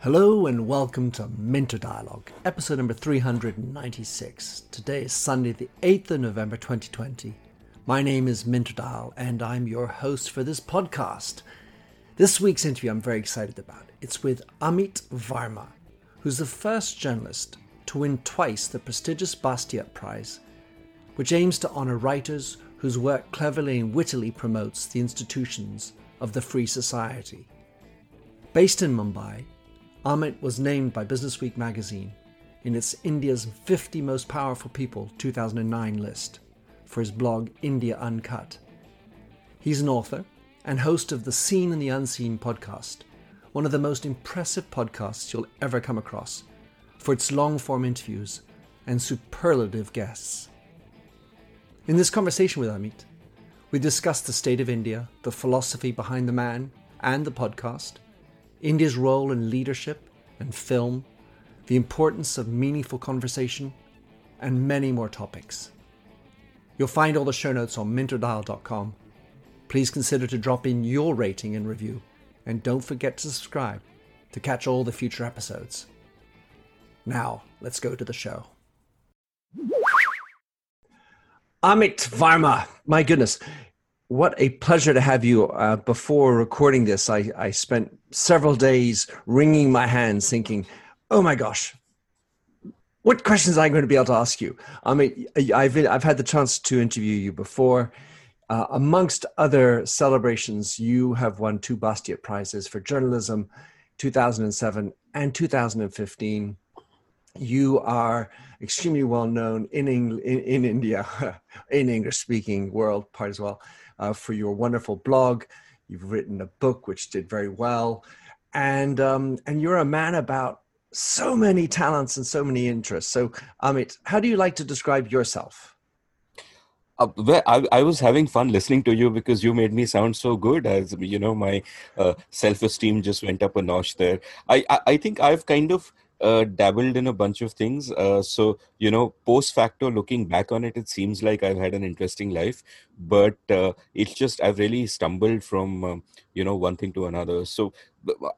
Hello and welcome to Minter Dialogue, episode number 396. Today is Sunday, the 8th of November 2020. My name is Minter Dial and I'm your host for this podcast. This week's interview I'm very excited about. It's with Amit Varma, who's the first journalist to win twice the prestigious Bastiat Prize, which aims to honour writers whose work cleverly and wittily promotes the institutions of the free society. Based in Mumbai, Amit was named by Businessweek magazine in its India's 50 Most Powerful People 2009 list for his blog India Uncut. He's an author and host of the Seen and the Unseen podcast, one of the most impressive podcasts you'll ever come across for its long form interviews and superlative guests. In this conversation with Amit, we discuss the state of India, the philosophy behind the man and the podcast, India's role in leadership and film, the importance of meaningful conversation, and many more topics. You'll find all the show notes on minterdial.com. Please consider to drop in your rating and review, and don't forget to subscribe to catch all the future episodes. Now, let's go to the show. Amit Varma, my goodness, what a pleasure to have you. Uh, before recording this, I, I spent several days wringing my hands thinking, oh my gosh, what questions am I going to be able to ask you? I mean, I've, I've had the chance to interview you before. Uh, amongst other celebrations, you have won two Bastiat Prizes for journalism, 2007 and 2015 you are extremely well known in, Eng- in, in India, in English speaking world part as well, uh, for your wonderful blog. You've written a book which did very well, and um, and you're a man about so many talents and so many interests. So, Amit, how do you like to describe yourself? Uh, well, I, I, was having fun listening to you because you made me sound so good. As you know, my uh, self-esteem just went up a notch there. I, I, I think I've kind of uh, dabbled in a bunch of things. Uh, so, you know, post facto, looking back on it, it seems like I've had an interesting life. But uh, it's just, I've really stumbled from, um, you know, one thing to another. So,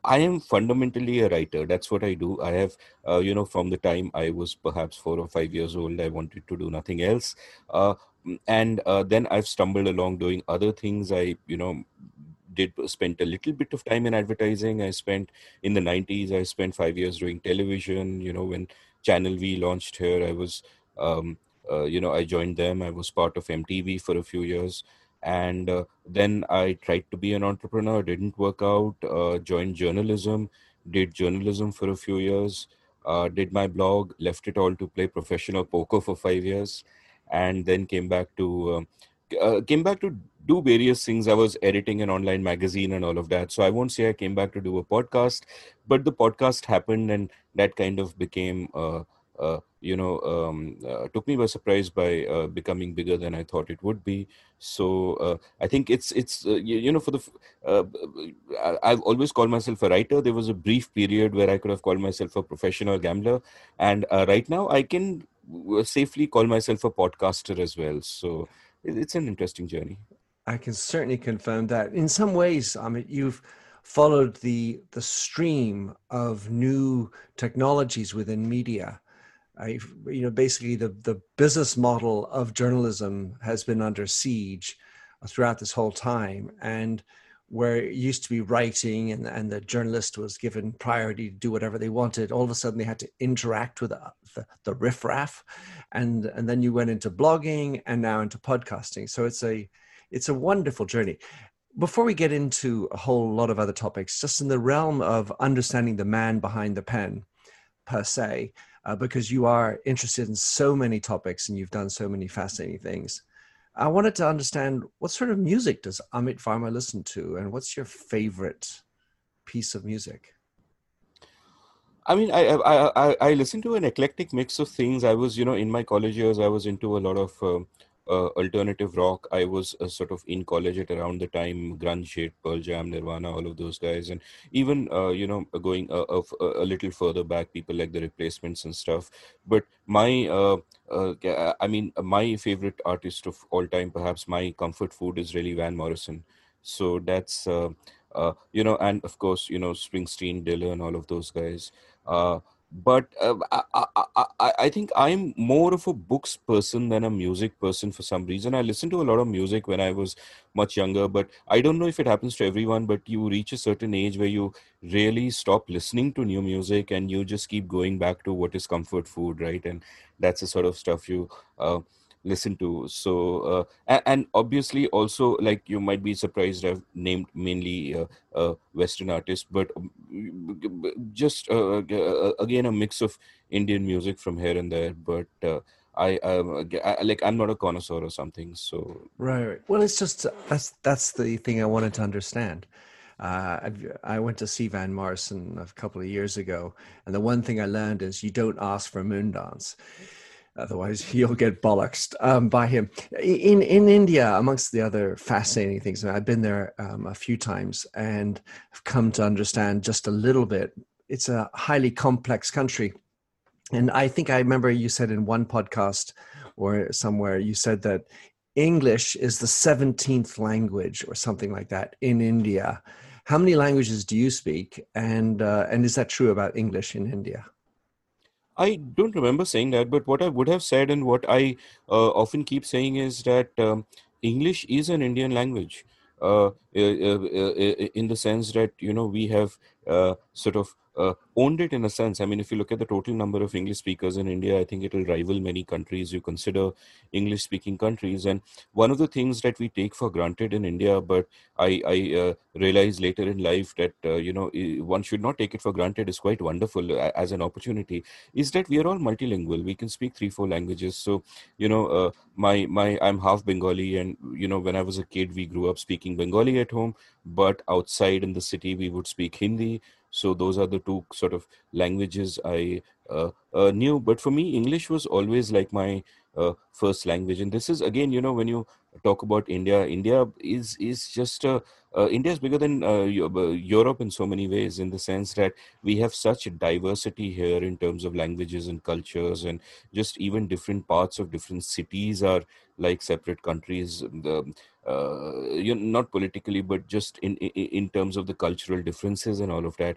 I am fundamentally a writer. That's what I do. I have, uh, you know, from the time I was perhaps four or five years old, I wanted to do nothing else. Uh, and uh, then I've stumbled along doing other things. I, you know, did spent a little bit of time in advertising. I spent in the 90s. I spent five years doing television. You know, when Channel V launched here, I was, um, uh, you know, I joined them. I was part of MTV for a few years, and uh, then I tried to be an entrepreneur. Didn't work out. Uh, joined journalism. Did journalism for a few years. Uh, did my blog. Left it all to play professional poker for five years, and then came back to. Um, uh, came back to do various things. I was editing an online magazine and all of that. So I won't say I came back to do a podcast, but the podcast happened and that kind of became, uh, uh, you know, um, uh, took me by surprise by uh, becoming bigger than I thought it would be. So uh, I think it's it's uh, you, you, know for the I've always called myself a writer. There was a brief period where I could have called myself a professional gambler, and right now I can safely call myself a podcaster as well. So it's an interesting journey. I can certainly confirm that. In some ways, I mean, you've followed the the stream of new technologies within media. Uh, I, you know, basically the the business model of journalism has been under siege uh, throughout this whole time, and where it used to be writing and, and the journalist was given priority to do whatever they wanted all of a sudden they had to interact with the, the, the riffraff and and then you went into blogging and now into podcasting so it's a it's a wonderful journey. Before we get into a whole lot of other topics, just in the realm of understanding the man behind the pen, per se, uh, because you are interested in so many topics and you've done so many fascinating things. I wanted to understand what sort of music does Amit Varma listen to, and what's your favorite piece of music? I mean, I, I I I listen to an eclectic mix of things. I was, you know, in my college years, I was into a lot of uh, alternative rock. I was uh, sort of in college at around the time grunge hit, Pearl Jam, Nirvana, all of those guys, and even uh, you know going a, a, a, little further back, people like the Replacements and stuff. But my, uh, uh, I mean, my favorite artist of all time, perhaps my comfort food is really Van Morrison. So that's uh, you know, and of course, you know, Springsteen, Dylan, all of those guys but uh, I, I, I, think I'm more of a books person than a music person for some reason. I listened to a lot of music when I was much younger, but I don't know if it happens to everyone. But you reach a certain age where you really stop listening to new music and you just keep going back to what is comfort food, right? And that's the sort of stuff you uh, listen to so uh, and, obviously also like you might be surprised i've named mainly uh, uh, western artists but um, just uh, uh, again a mix of indian music from here and there but uh, I, I like I'm not a connoisseur or something. So right, right. Well, it's just that's that's the thing I wanted to understand. Uh, I went to see Van Morrison a couple of years ago, and the one thing I learned is you don't ask for a Moondance. Otherwise, you'll get bollocksed um, by him. In in India, amongst the other fascinating things, and I've been there um, a few times and have come to understand just a little bit. It's a highly complex country, and I think I remember you said in one podcast or somewhere you said that English is the seventeenth language or something like that in India. How many languages do you speak, and uh, and is that true about English in India? I don't remember saying that, but what I would have said and what I uh, often keep saying is that um, English is an Indian language. Uh, uh, uh, uh in the sense that you know we have sort of uh, owned it in a sense. I mean, if you look at the total number of English speakers in India, I think it will rival many countries you consider English speaking countries. And one of the things that we take for granted in India, but I, I uh, realize later in life that, uh, you know, one should not take it for granted is quite wonderful uh, as an opportunity, is that we are all multilingual. We can speak three, four languages. So, you know, uh, my, my, I'm half Bengali. And, you know, when I was a kid, we grew up speaking Bengali at home, but outside in the city, we would speak Hindi so those are the two sort of languages i uh, uh, knew but for me english was always like my uh, first language and this is again you know when you talk about india india is is just a uh, India is bigger than uh, uh, Europe in so many ways, in the sense that we have such diversity here in terms of languages and cultures, and just even different parts of different cities are like separate countries. The, uh, you know, not politically, but just in, in in terms of the cultural differences and all of that,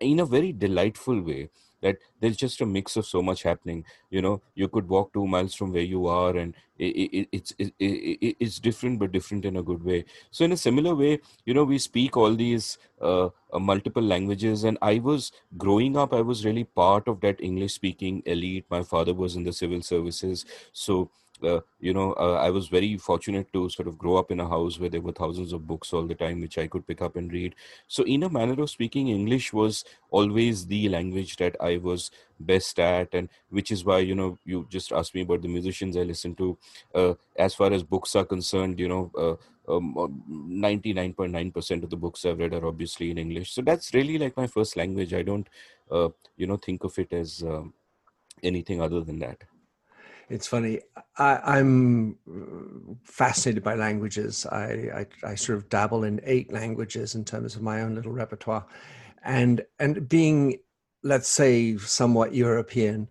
in a very delightful way that there's just a mix of so much happening. You know you could walk two miles from where you are and it, it, it's it, it's different but different in a good way. So in a similar way you know we speak all these uh, uh, multiple languages and i was growing up i was really part of that english speaking elite. My father was in the civil services. So uh, you know, uh, I was very fortunate to sort of grow up in a house where there were thousands of books all the time, which I could pick up and read. So, in a manner of speaking, English was always the language that I was best at, and which is why, you know, you just asked me about the musicians I listen to. Uh, as far as books are concerned, you know, uh, um, 99.9% of the books I've read are obviously in English. So, that's really like my first language. I don't, uh, you know, think of it as um, anything other than that. It's funny. I, am fascinated by languages. I, I, I sort of dabble in eight languages in terms of my own little repertoire, and and being, let's say, somewhat European.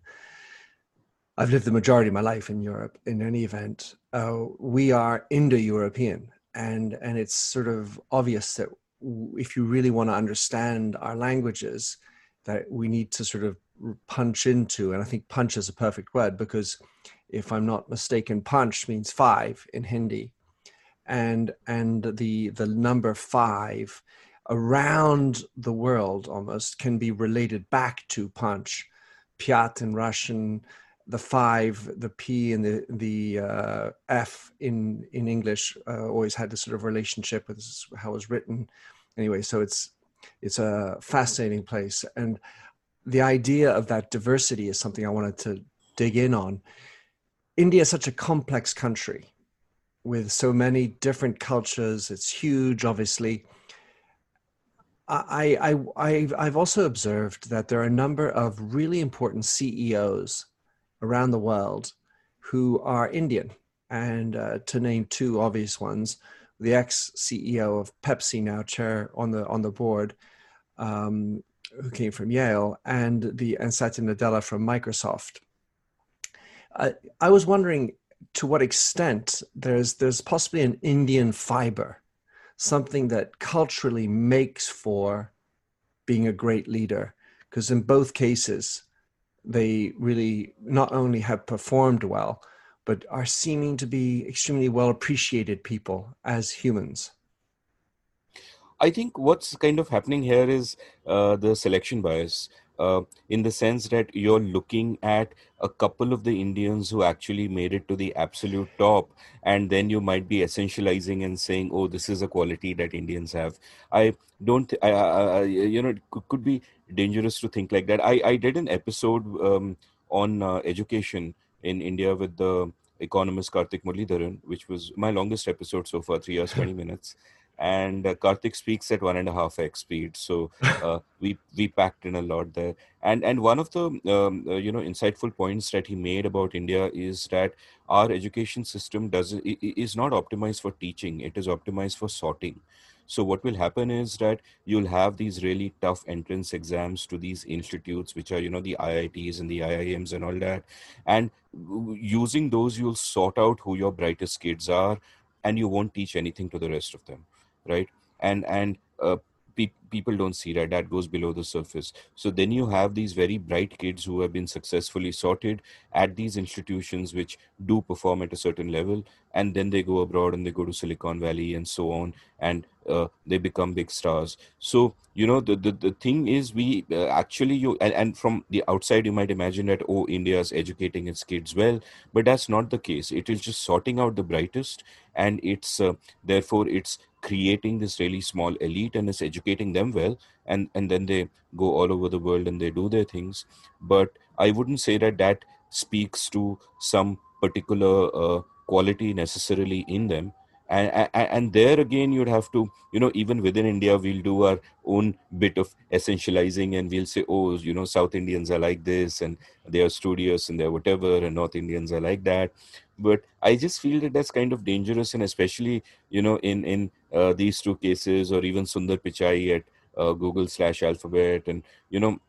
I've lived the majority of my life in Europe. In any event, uh, we are Indo-European, and and it's sort of obvious that if you really want to understand our languages, that we need to sort of punch into and i think punch is a perfect word because if i'm not mistaken punch means five in hindi. And and the the number five around the world almost can be related back to punch. Piat in russian the five the p and the the uh, f in in english uh, always had this sort of relationship with how it was written. Anyway so it's it's a fascinating place. And the idea of that diversity is something I wanted to dig in on. India is such a complex country with so many different cultures. It's huge, obviously. I, I, I, I've also observed that there are a number of really important CEOs around the world who are Indian. And uh, to name two obvious ones, the ex CEO of Pepsi, now chair on the on the board, um, who came from Yale, and the and Satya Nadella from Microsoft. Uh, I was wondering to what extent there's there's possibly an Indian fiber, something that culturally makes for being a great leader, because in both cases, they really not only have performed well, but are seeming to be extremely well appreciated people as humans. I think what's kind of happening here is uh, the selection bias. Uh, in the sense that you're looking at a couple of the Indians who actually made it to the absolute top, and then you might be essentializing and saying, "Oh, this is a quality that Indians have." I don't, I, I, you know, it could, be dangerous to think like that. I, I did an episode um, on uh, education in India with the economist Karthik Muralidharan, which was my longest episode so far, three hours, 20 minutes and uh, Karthik speaks at one and a half x speed. So uh, we we packed in a lot there. And and one of the um, uh, you know insightful points that he made about India is that our education system does is not optimized for teaching; it is optimized for sorting. So what will happen is that you'll have these really tough entrance exams to these institutes, which are you know the IITs and the IIMs and all that, and using those you'll sort out who your brightest kids are, and you won't teach anything to the rest of them right? And and uh, pe- people don't see that that goes below the surface. So then you have these very bright kids who have been successfully sorted at these institutions which do perform at a certain level and then they go abroad and they go to silicon valley and so on and uh, they become big stars. So you know the the, the thing is we uh, actually you and, and from the outside you might imagine that oh india is educating its kids well but that's not the case. It is just sorting out the brightest and it's uh, therefore it's creating this really small elite and is educating them well and and then they go all over the world and they do their things. But i wouldn't say that that speaks to some particular uh, quality necessarily in them. And, and, and there again you'd have to you know even within india we'll do our own bit of essentializing and we'll say oh you know south indians are like this and they are studious and they're whatever and north indians are like that. But i just feel that that's kind of dangerous and especially you know in in uh, these two cases or even sundar pichai at uh, google slash alphabet. And you know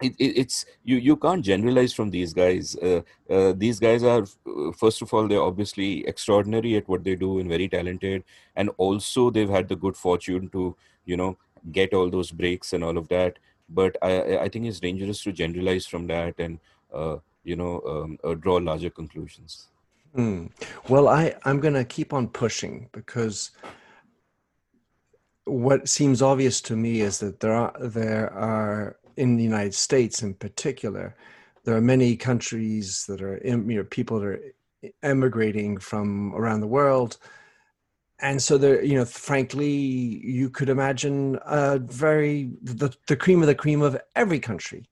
it, it, it's you you can't generalize from these guys. Uh, uh, these guys are uh, first of all they're obviously extraordinary at what they do and very talented. And also they've had the good fortune to you know get all those breaks and all of that. But i i think it's dangerous to generalize from that and you know um, draw larger conclusions. Mm. well i i'm going to keep on pushing because what seems obvious to me is that there are there are in the United States in particular, there are many countries that are, you know, people that are emigrating from around the world. And so there, you know, frankly, you could imagine a very, the, the cream of the cream of every country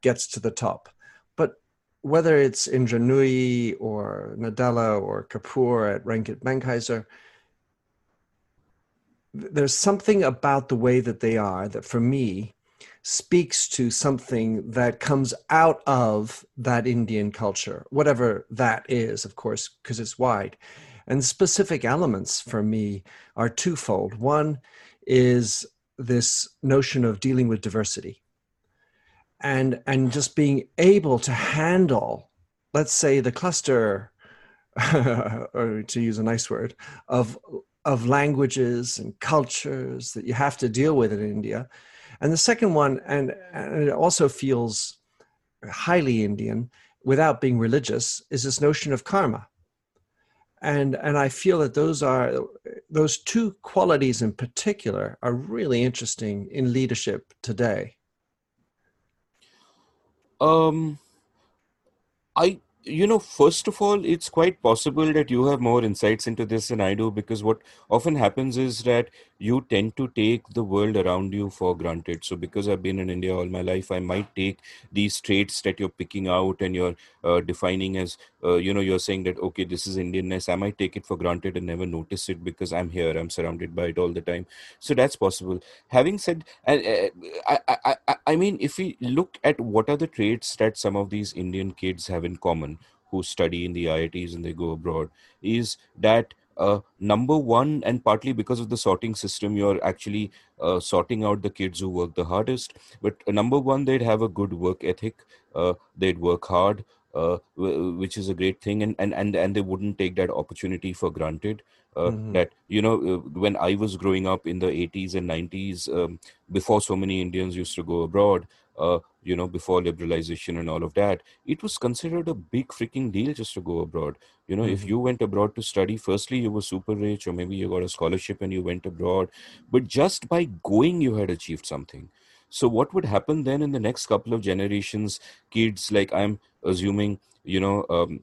gets to the top. But whether it's Nooyi or Nadella or Kapoor at Reckitt Benckiser, there's something about the way that they are that for me speaks to something that comes out of that Indian culture, whatever that is, of course, because it's wide. And specific elements for me are twofold. One is this notion of dealing with diversity and and just being able to handle let's say the cluster or to use a nice word of of languages and cultures that you have to deal with in India and the second one, and, and it also feels highly Indian without being religious, is this notion of karma. And, and I feel that those are those two qualities in particular are really interesting in leadership today. Um, I you know, first of all, it's quite possible that you have more insights into this than I do because what often happens is that you tend to take the world around you for granted. So, because I've been in India all my life, I might take these traits that you're picking out and you're uh, defining as, uh, you know, you're saying that, okay, this is Indianness. I might take it for granted and never notice it because I'm here, I'm surrounded by it all the time. So, that's possible. Having said, uh, I, I, I, I mean, if we look at what are the traits that some of these Indian kids have in common, who study in the IITs and they go abroad is that uh, number one, and partly because of the sorting system, you're actually uh, sorting out the kids who work the hardest. But uh, number one, they'd have a good work ethic. Uh, they'd work hard, uh, which is a great thing, and, and and and they wouldn't take that opportunity for granted. Uh, mm-hmm. That you know, when I was growing up in the 80s and 90s, um, before so many Indians used to go abroad, uh, you know, before liberalization and all of that, it was considered a big freaking deal just to go abroad. You know, mm-hmm. if you went abroad to study, firstly, you were super rich, or maybe you got a scholarship and you went abroad, but just by going, you had achieved something. So, what would happen then in the next couple of generations? Kids, like I'm assuming, you know, um,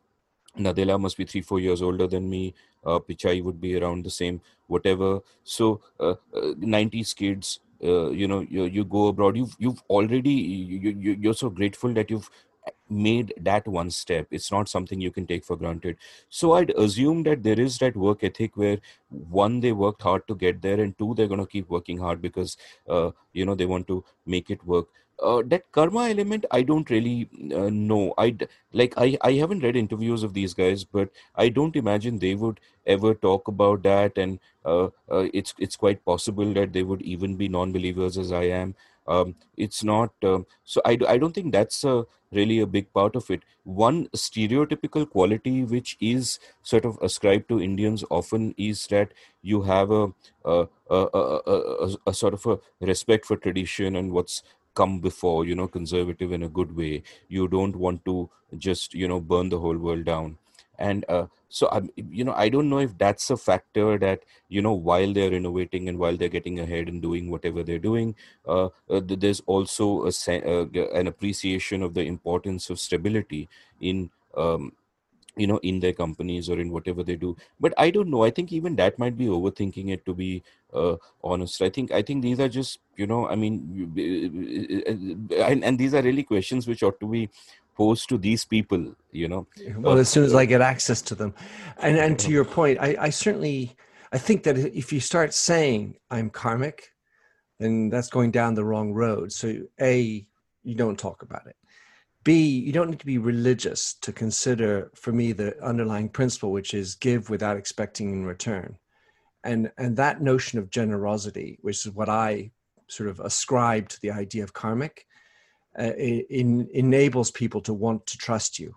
Nadella must be three, four years older than me. Uh, Pichai would be around the same, whatever. So, uh, uh, 90s kids, uh, you know you, you go abroad you've you've already you, you you're so grateful that you've made that one step. It's not something you can take for granted. So i'd assume that there is that work ethic where one they worked hard to get there and two they're going to keep working hard because uh, you know they want to make it work uh, that karma element i don't really uh, know. I like I, I haven't read interviews of these guys but i don't imagine they would ever talk about that and uh, uh it's it's quite possible that they would even be non-believers as i am. Um, it's not um, so I, I don't think that's a, really a big part of it. One stereotypical quality which is sort of ascribed to indians often is that you have a a, a, a, a sort of a respect for tradition and what's come before you know conservative in a good way. You don't want to just you know burn the whole world down. And uh, so i you know i don't know if that's a factor that you know while they're innovating and while they're getting ahead and doing whatever they're doing uh, uh, there's also a, uh, an appreciation of the importance of stability in um, you know in their companies or in whatever they do. But i don't know. I think even that might be overthinking it to be uh, honest. I think i think these are just you know i mean eh, eh, eh, and, and these are really questions which ought to be posed to these people you know. Well as soon as i get access to them. And and to mm-hmm. your point i i certainly i think that if you start saying i'm karmic then that's going down the wrong road. So a you don't talk about it B, you don't need to be religious to consider, for me, the underlying principle, which is give without expecting in return. And, and that notion of generosity, which is what I sort of ascribe to the idea of karmic, uh, in, enables people to want to trust you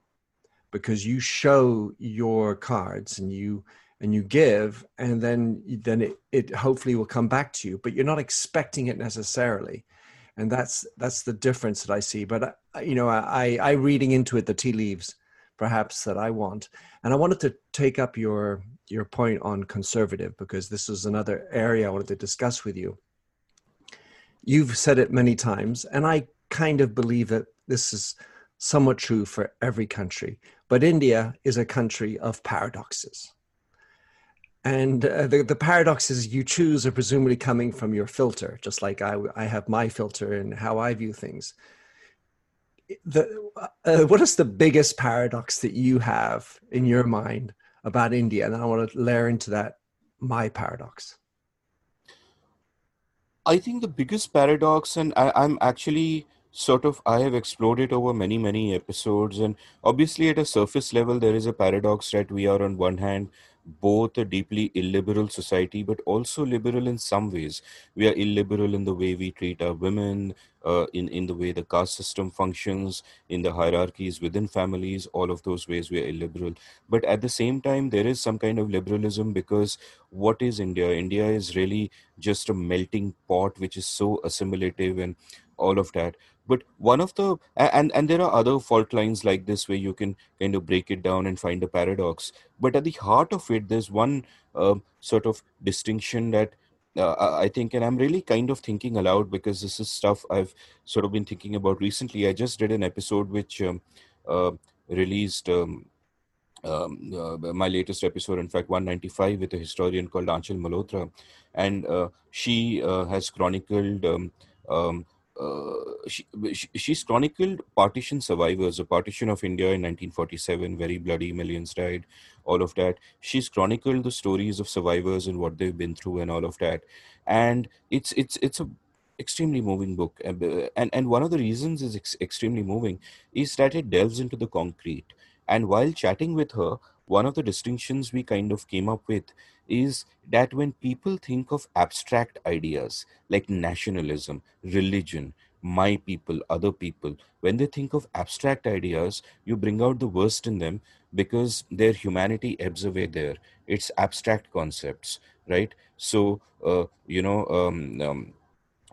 because you show your cards and you and you give and then then it, it hopefully will come back to you but you're not expecting it necessarily and that's that's the difference that I see. But uh, you know, I I reading into it the tea leaves, perhaps that I want, and I wanted to take up your your point on conservative because this is another area I wanted to discuss with you. You've said it many times, and I kind of believe that this is somewhat true for every country. But India is a country of paradoxes. And uh, the, the paradox is you choose are presumably coming from your filter, just like I, I have my filter and how I view things. The, uh, what is the biggest paradox that you have in your mind about India? And I want to layer into that my paradox. I think the biggest paradox, and I, I'm actually sort of I have explored it over many many episodes, and obviously at a surface level there is a paradox that we are on one hand both a deeply illiberal society, but also liberal in some ways. We are illiberal in the way we treat our women, uh, in in the way the caste system functions, in the hierarchies within families. All of those ways we are illiberal. But at the same time, there is some kind of liberalism because what is India? India is really just a melting pot, which is so assimilative and all of that but one of the and and there are other fault lines like this where you can kind of break it down and find a paradox but at the heart of it there's one uh, sort of distinction that uh, I think, and I'm really kind of thinking aloud because this is stuff I've sort of been thinking about recently. I just did an episode which um, uh, released um, um, uh, my latest episode, in fact, 195, with a historian called Aanchal Malhotra, and uh, she uh, has chronicled um, um, Uh, she, she's chronicled partition survivors, the partition of India in 1947, very bloody, millions died, all of that. She's chronicled the stories of survivors and what they've been through and all of that. And it's it's it's a extremely moving book and and one of the reasons is ex- extremely moving is that it delves into the concrete and while chatting with her one of the distinctions we kind of came up with is that when people think of abstract ideas like nationalism religion my people other people when they think of abstract ideas you bring out the worst in them because their humanity ebbs away there. It's abstract concepts right? So uh, you know um, um,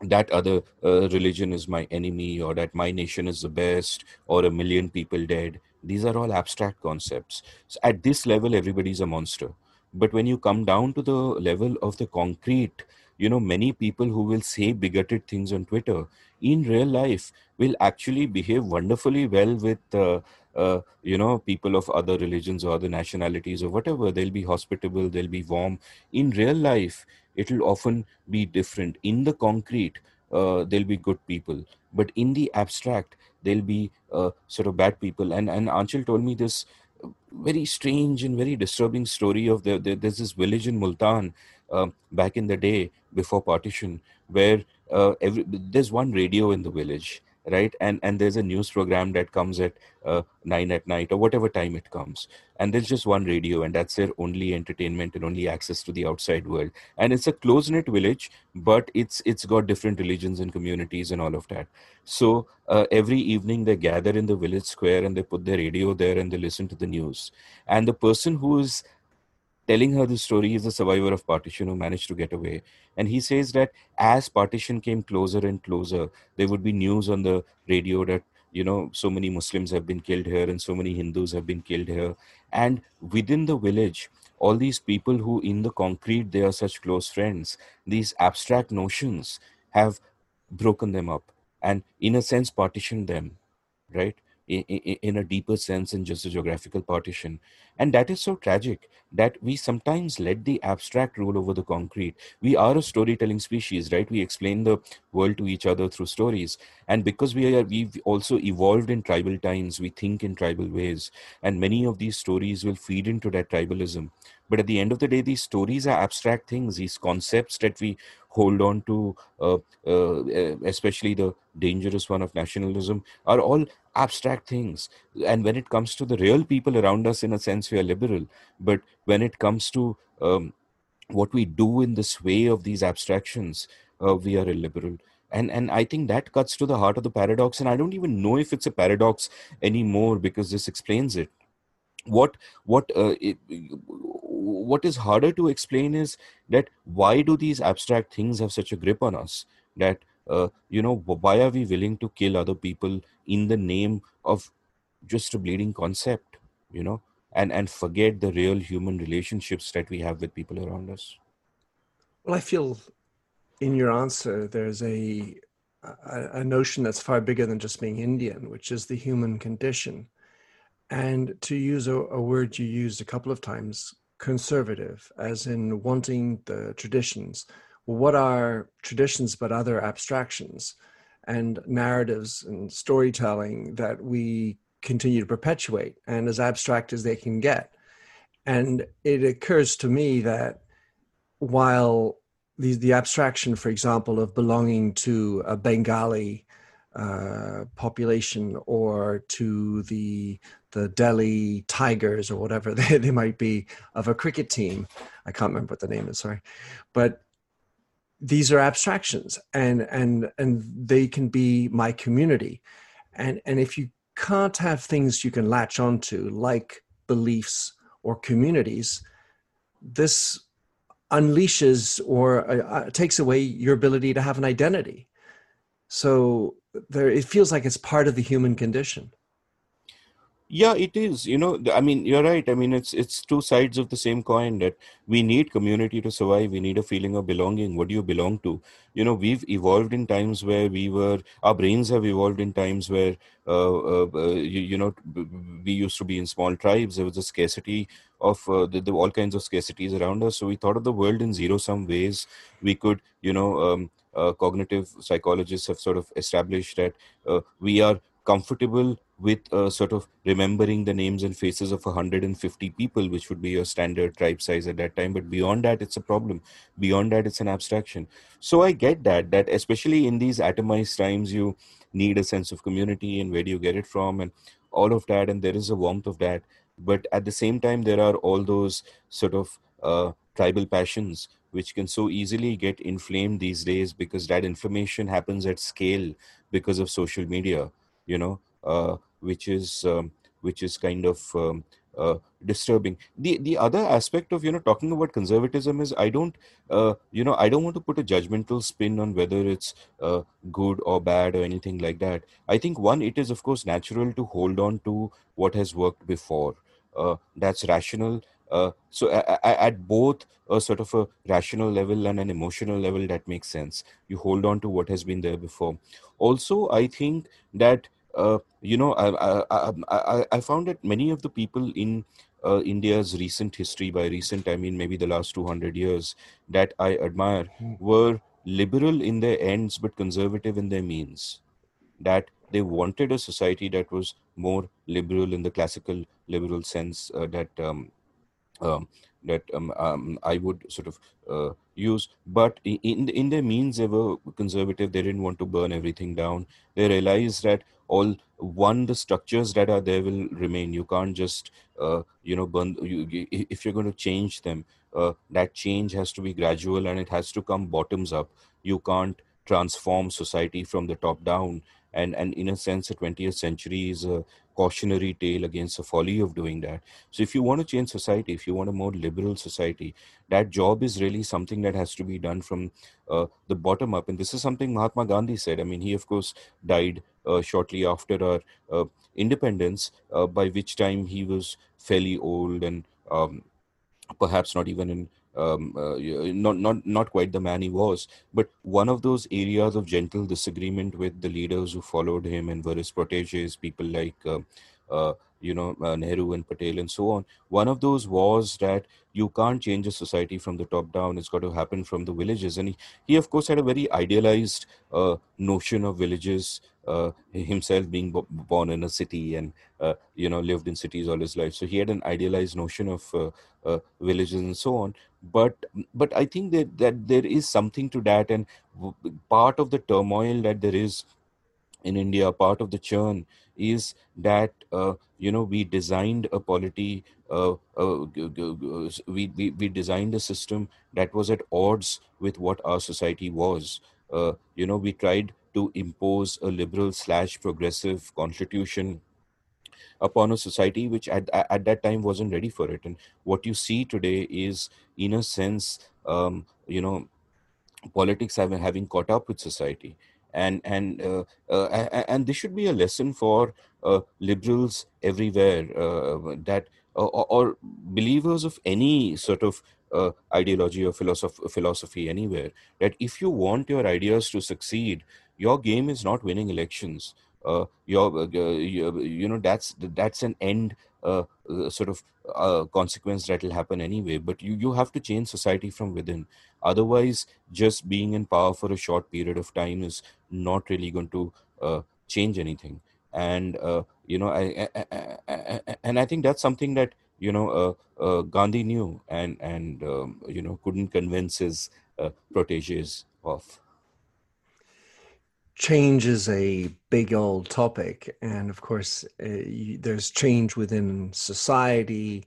that other uh, religion is my enemy or that my nation is the best or a million people dead these are all abstract concepts. So at this level everybody's a monster. But when you come down to the level of the concrete you know many people who will say bigoted things on twitter in real life will actually behave wonderfully well with uh, uh, you know people of other religions or other nationalities or whatever. They'll be hospitable they'll be warm. In real life it'll often be different. In the concrete uh, they'll be good people. But in the abstract they'll be uh, sort of bad people. And and Aanchal told me this very strange and very disturbing story of the, the there's this village in Multan uh, back in the day before partition where uh, every, there's one radio in the village right? And and there's a news program that comes at uh, 9 at night or whatever time it comes. And there's just one radio and that's their only entertainment and only access to the outside world. And it's a close knit village but it's it's got different religions and communities and all of that. So uh, every evening they gather in the village square and they put their radio there and they listen to the news. And the person who is telling her the story is a survivor of partition who managed to get away. And he says that as partition came closer and closer there would be news on the radio that you know so many muslims have been killed here and so many hindus have been killed here. And within the village all these people who in the concrete they are such close friends these abstract notions have broken them up and in a sense partitioned them right? In, a deeper sense than just a geographical partition. And that is so tragic that we sometimes let the abstract rule over the concrete. We are a storytelling species, right? We explain the world to each other through stories. And because we are, we've also evolved in tribal times, we think in tribal ways. And many of these stories will feed into that tribalism. But at the end of the day, these stories are abstract things, these concepts that we hold on to, uh, uh, especially the dangerous one of nationalism, are all abstract things. And when it comes to the real people around us, in a sense, we are liberal. But when it comes to um, what we do in this way of these abstractions, uh, we are illiberal. And, and I think that cuts to the heart of the paradox. And I don't even know if it's a paradox anymore because this explains it what what uh, it, what is harder to explain is that why do these abstract things have such a grip on us that uh, you know why are we willing to kill other people in the name of just a bleeding concept you know and and forget the real human relationships that we have with people around us. Well i feel in your answer there's a a, a notion that's far bigger than just being indian which is the human condition. And to use a, a word you used a couple of times conservative as in wanting the traditions. What are traditions but other abstractions and narratives and storytelling that we continue to perpetuate and as abstract as they can get. And it occurs to me that while the, the abstraction, for example, of belonging to a Bengali uh, population or to the the Delhi Tigers or whatever they, they might be of a cricket team. I can't remember what the name is, sorry. But these are abstractions and and and they can be my community and and if you can't have things you can latch onto like beliefs or communities. This unleashes or uh, uh, takes away your ability to have an identity. So there it feels like it's part of the human condition yeah it is you know i mean you're right. I mean it's it's two sides of the same coin that we need community to survive. We need a feeling of belonging. What do you belong to? You know we've evolved in times where we were our brains have evolved in times where uh, uh, uh you, you, know we used to be in small tribes. There was a scarcity of uh, the, the, all kinds of scarcities around us. So we thought of the world in zero sum ways. We could you know um, uh, cognitive psychologists have sort of established that uh, we are comfortable with uh, sort of remembering the names and faces of 150 people, which would be your standard tribe size at that time. But beyond that, it's a problem. Beyond that, it's an abstraction. So I get that, that especially in these atomized times, you need a sense of community and where do you get it from and all of that. And there is a warmth of that. But at the same time, there are all those sort of uh, tribal passions which can so easily get inflamed these days because that information happens at scale because of social media you know uh, which is um, which is kind of um, uh, disturbing. The the other aspect of you know talking about conservatism is i don't uh, you know i don't want to put a judgmental spin on whether it's uh, good or bad or anything like that. I think one it is of course natural to hold on to what has worked before. Uh, that's rational. Uh, so at both a sort of a rational level and an emotional level that makes sense. You hold on to what has been there before. Also i think that uh, you know I, I, I, I found that many of the people in uh, india's recent history by recent i mean maybe the last 200 years that i admire hmm. were liberal in their ends but conservative in their means that they wanted a society that was more liberal in the classical liberal sense uh, that um, um, that um, um, I would sort of uh, use. But in in their means, they were conservative. They didn't want to burn everything down. They realized that all one the structures that are there will remain. You can't just uh, you know burn. You, if you're going to change them, uh, that change has to be gradual and it has to come bottoms up. You can't transform society from the top down and and in a sense the 20th century is a cautionary tale against the folly of doing that. So if you want to change society if you want a more liberal society that job is really something that has to be done from uh, the bottom up. And this is something mahatma gandhi said. I mean he of course died uh, shortly after our uh, independence uh, by which time he was fairly old and um, perhaps not even in um, uh, not not not quite the man he was, but one of those areas of gentle disagreement with the leaders who followed him and were his proteges, people like uh, uh, you know uh, Nehru and Patel and so on. One of those was that you can't change a society from the top down; it's got to happen from the villages. And he, he of course, had a very idealized uh, notion of villages. Uh, himself being b- born in a city and uh, you know lived in cities all his life, so he had an idealized notion of uh, villages and so on. But but I think that that there is something to that, and part of the turmoil that there is in India, part of the churn is that uh, you know we designed a polity, uh, uh, we, we we designed a system that was at odds with what our society was. Uh, you know, we tried to impose a liberal slash progressive constitution upon a society which at, at that time wasn't ready for it. And what you see today is in a sense um, you know politics having having caught up with society. And and uh, uh, and this should be a lesson for uh, liberals everywhere uh, that or, or, believers of any sort of uh, ideology or philosophy, philosophy anywhere that if you want your ideas to succeed your game is not winning elections uh, your uh, you, you know that's that's an end uh, uh sort of uh, consequence that will happen anyway. But you you have to change society from within. Otherwise just being in power for a short period of time is not really going to uh, change anything. And you know I, I, I, and i think that's something that you know gandhi knew and and um, you know couldn't convince his proteges of change is a big old topic and of course uh, you, there's change within society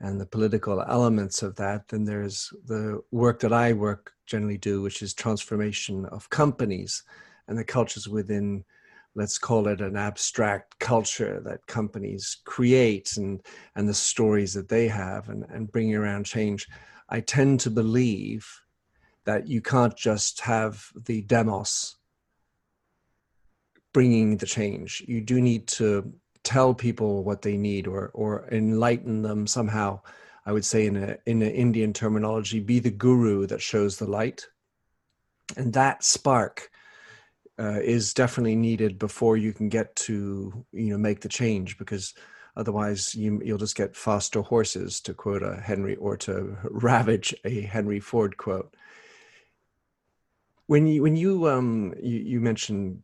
and the political elements of that then there's the work that i work generally do which is transformation of companies and the cultures within let's call it an abstract culture that companies create and and the stories that they have and, and bringing around change. I tend to believe that you can't just have the demos bringing the change. You do need to tell people what they need or or enlighten them somehow. I would say in a in an Indian terminology, be the guru that shows the light, and that spark uh, is definitely needed before you can get to you know make the change because otherwise you, you'll just get faster horses to quote a henry or to ravage a henry ford quote when you when you um you, you mentioned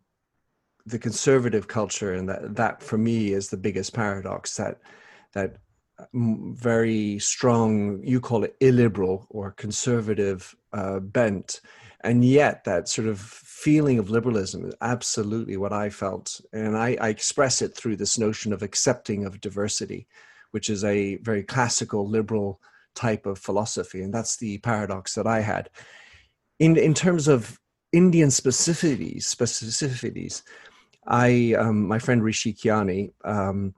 the conservative culture, and that that for me is the biggest paradox that that very strong, you call it illiberal or conservative uh, bent. And yet, that sort of feeling of liberalism is absolutely what I felt. And I, I express it through this notion of accepting of diversity, which is a very classical liberal type of philosophy. And that's the paradox that I had. In, in terms of Indian specificities, specificities I, um, my friend Rishi Khiani, um,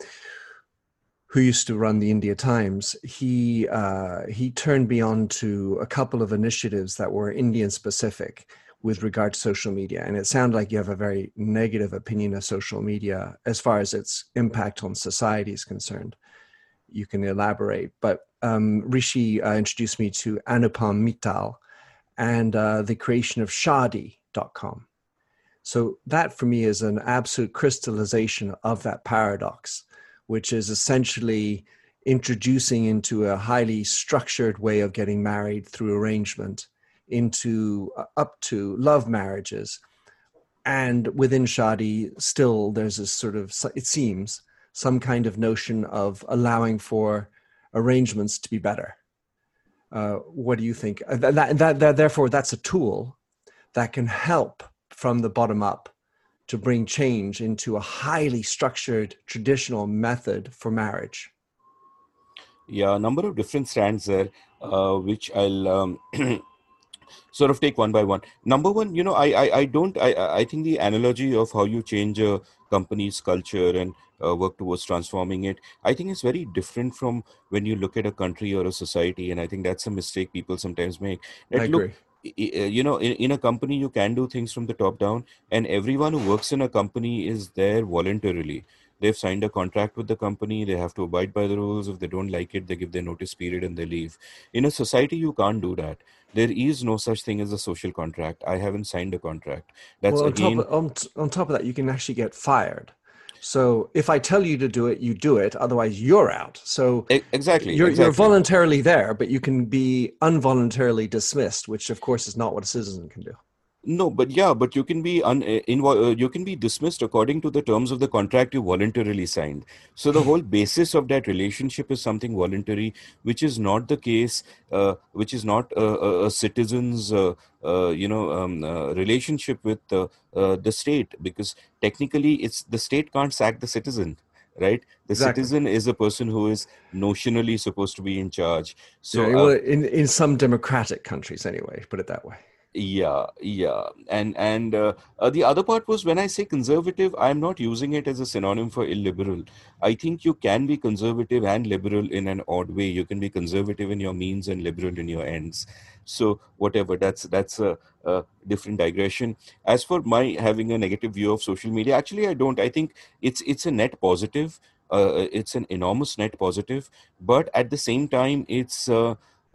who used to run the India Times, he uh, he turned me on to a couple of initiatives that were Indian specific with regard to social media, and it sounded like you have a very negative opinion of social media as far as its impact on society is concerned. You can elaborate, but um, Rishi uh, introduced me to Anupam Mittal and uh, the creation of Shaadi.com. So that for me is an absolute crystallization of that paradox which is essentially introducing into a highly structured way of getting married through arrangement into uh, up to love marriages. And within shaadi still there's this sort of it seems some kind of notion of allowing for arrangements to be better. Uh, what do you think? Uh, that, that, that, therefore that's a tool that can help from the bottom up to bring change into a highly structured traditional method for marriage? Yeah, a number of different strands there, uh, which I'll um, sort of take one by one. Number one, you know, I I, I don't I I think the analogy of how you change a company's culture and uh, work towards transforming it, I think is very different from when you look at a country or a society, and I think that's a mistake people sometimes make. That I agree. Look, you know in, in a company you can do things from the top down and everyone who works in a company is there voluntarily. They've signed a contract with the company they have to abide by the rules if they don't like it they give their notice period and they leave. In a society you can't do that. There is no such thing as a social contract. I haven't signed a contract. That's well, on, again, top of, on, on top of that you can actually get fired so if I tell you to do it, you do it. Otherwise, you're out. So exactly, you're, exactly. you're voluntarily there, but you can be involuntarily dismissed, which of course is not what a citizen can do. No, but yeah, but you can be un, uh, invo- uh, you can be dismissed according to the terms of the contract you voluntarily signed. So the whole basis of that relationship is something voluntary, which is not the case, uh, which is not a, a, a citizen's uh, uh, you know um, uh, relationship with the state, because technically it's the state can't sack the citizen right the exactly. citizen is a person who is notionally supposed to be in charge so yeah, well, in in some democratic countries anyway put it that way yeah yeah. And and uh, uh, the other part was when i say conservative i'm not using it as a synonym for illiberal. I think you can be conservative and liberal in an odd way. You can be conservative in your means and liberal in your ends. So whatever that's that's a, a different digression. As for my having a negative view of social media actually i don't. I think it's it's a net positive uh, it's an enormous net positive but at the same time it's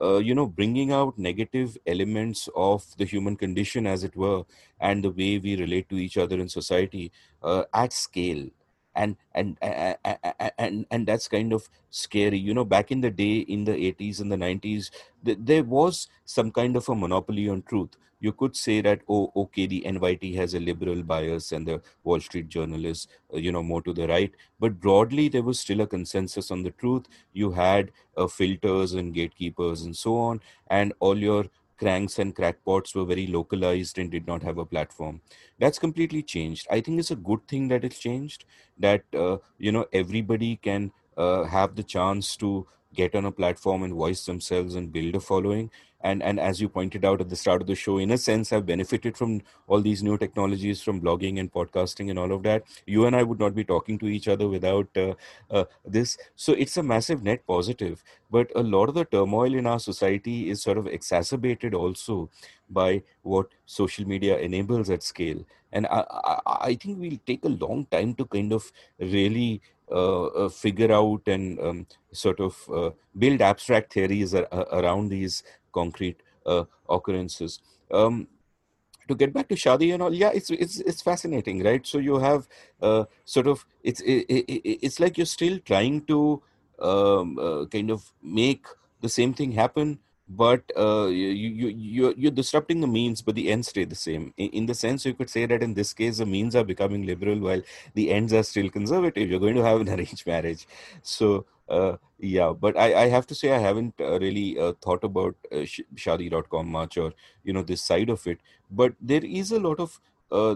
uh, you know bringing out negative elements of the human condition as it were and the way we relate to each other in society uh, at scale. And and and and that's kind of scary. You know back in the day in the 80s and the 90s th- there was some kind of a monopoly on truth you could say that oh okay the nyt has a liberal bias and the wall street journal is uh, you know more to the right. But broadly there was still a consensus on the truth. You had uh, filters and gatekeepers and so on and all your cranks and crackpots were very localized and did not have a platform. That's completely changed. I think it's a good thing that it's changed that uh, you know everybody can uh, have the chance to get on a platform and voice themselves and build a following. And and as you pointed out at the start of the show in a sense have benefited from all these new technologies from blogging and podcasting and all of that. You and i would not be talking to each other without uh, uh, this. So it's a massive net positive. But a lot of the turmoil in our society is sort of exacerbated also by what social media enables at scale. And i, I, I think we'll take a long time to kind of really uh, uh, figure out and um, sort of uh, build abstract theories ar- around these concrete uh, occurrences. Um, to get back to Shaadi and all, yeah, it's it's it's fascinating, right? So you have uh, sort of it's it, it, it's like you're still trying to um, uh, kind of make the same thing happen but uh, you, you you you're disrupting the means but the ends stay the same. In, in, the sense you could say that in this case the means are becoming liberal while the ends are still conservative. You're going to have an arranged marriage. So uh, yeah but I, I have to say i haven't uh, really uh, thought about uh, shaadi.com much or you know this side of it. But there is a lot of uh,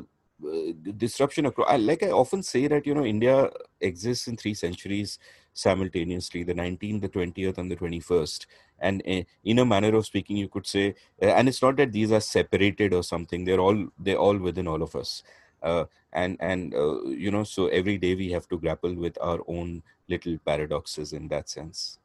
disruption across like i often say that you know india exists in three centuries simultaneously the 19th the 20th and the 21st and uh, in a manner of speaking you could say uh, and it's not that these are separated or something. They're all they're all within all of us. Uh, and and uh, you know so every day we have to grapple with our own little paradoxes in that sense.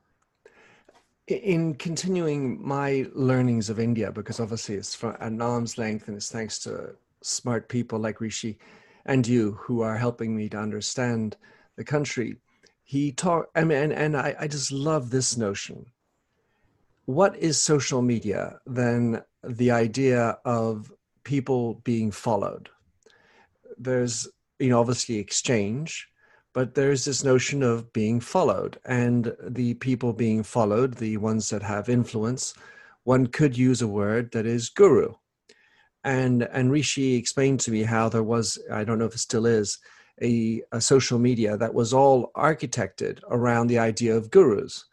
In continuing my learnings of india because obviously it's from an arm's length and it's thanks to smart people like rishi and you who are helping me to understand the country he talked I mean, and, and I, I just love this notion what is social media than the idea of people being followed? There's, you know, obviously exchange, but there's this notion of being followed and the people being followed, the ones that have influence. One could use a word that is guru. And, and Rishi explained to me how there was, I don't know if it still is, a, a social media that was all architected around the idea of gurus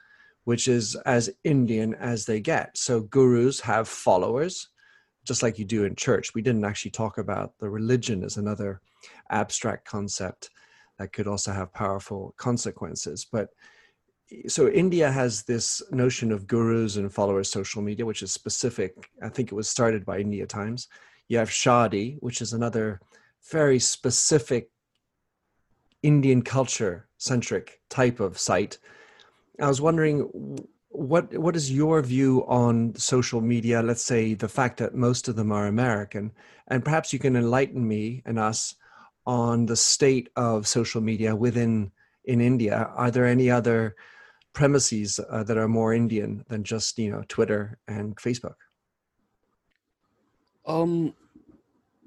which is as Indian as they get. So gurus have followers, just like you do in church. We didn't actually talk about the religion as another abstract concept that could also have powerful consequences. But so India has this notion of gurus and followers social media, which is specific. I think it was started by India Times. You have Shaadi, which is another very specific Indian culture centric type of site I was wondering what what is your view on social media? Let's say the fact that most of them are American, and perhaps you can enlighten me and us on the state of social media within in India. Are there any other premises uh, that are more Indian than just you know Twitter and Facebook? Um,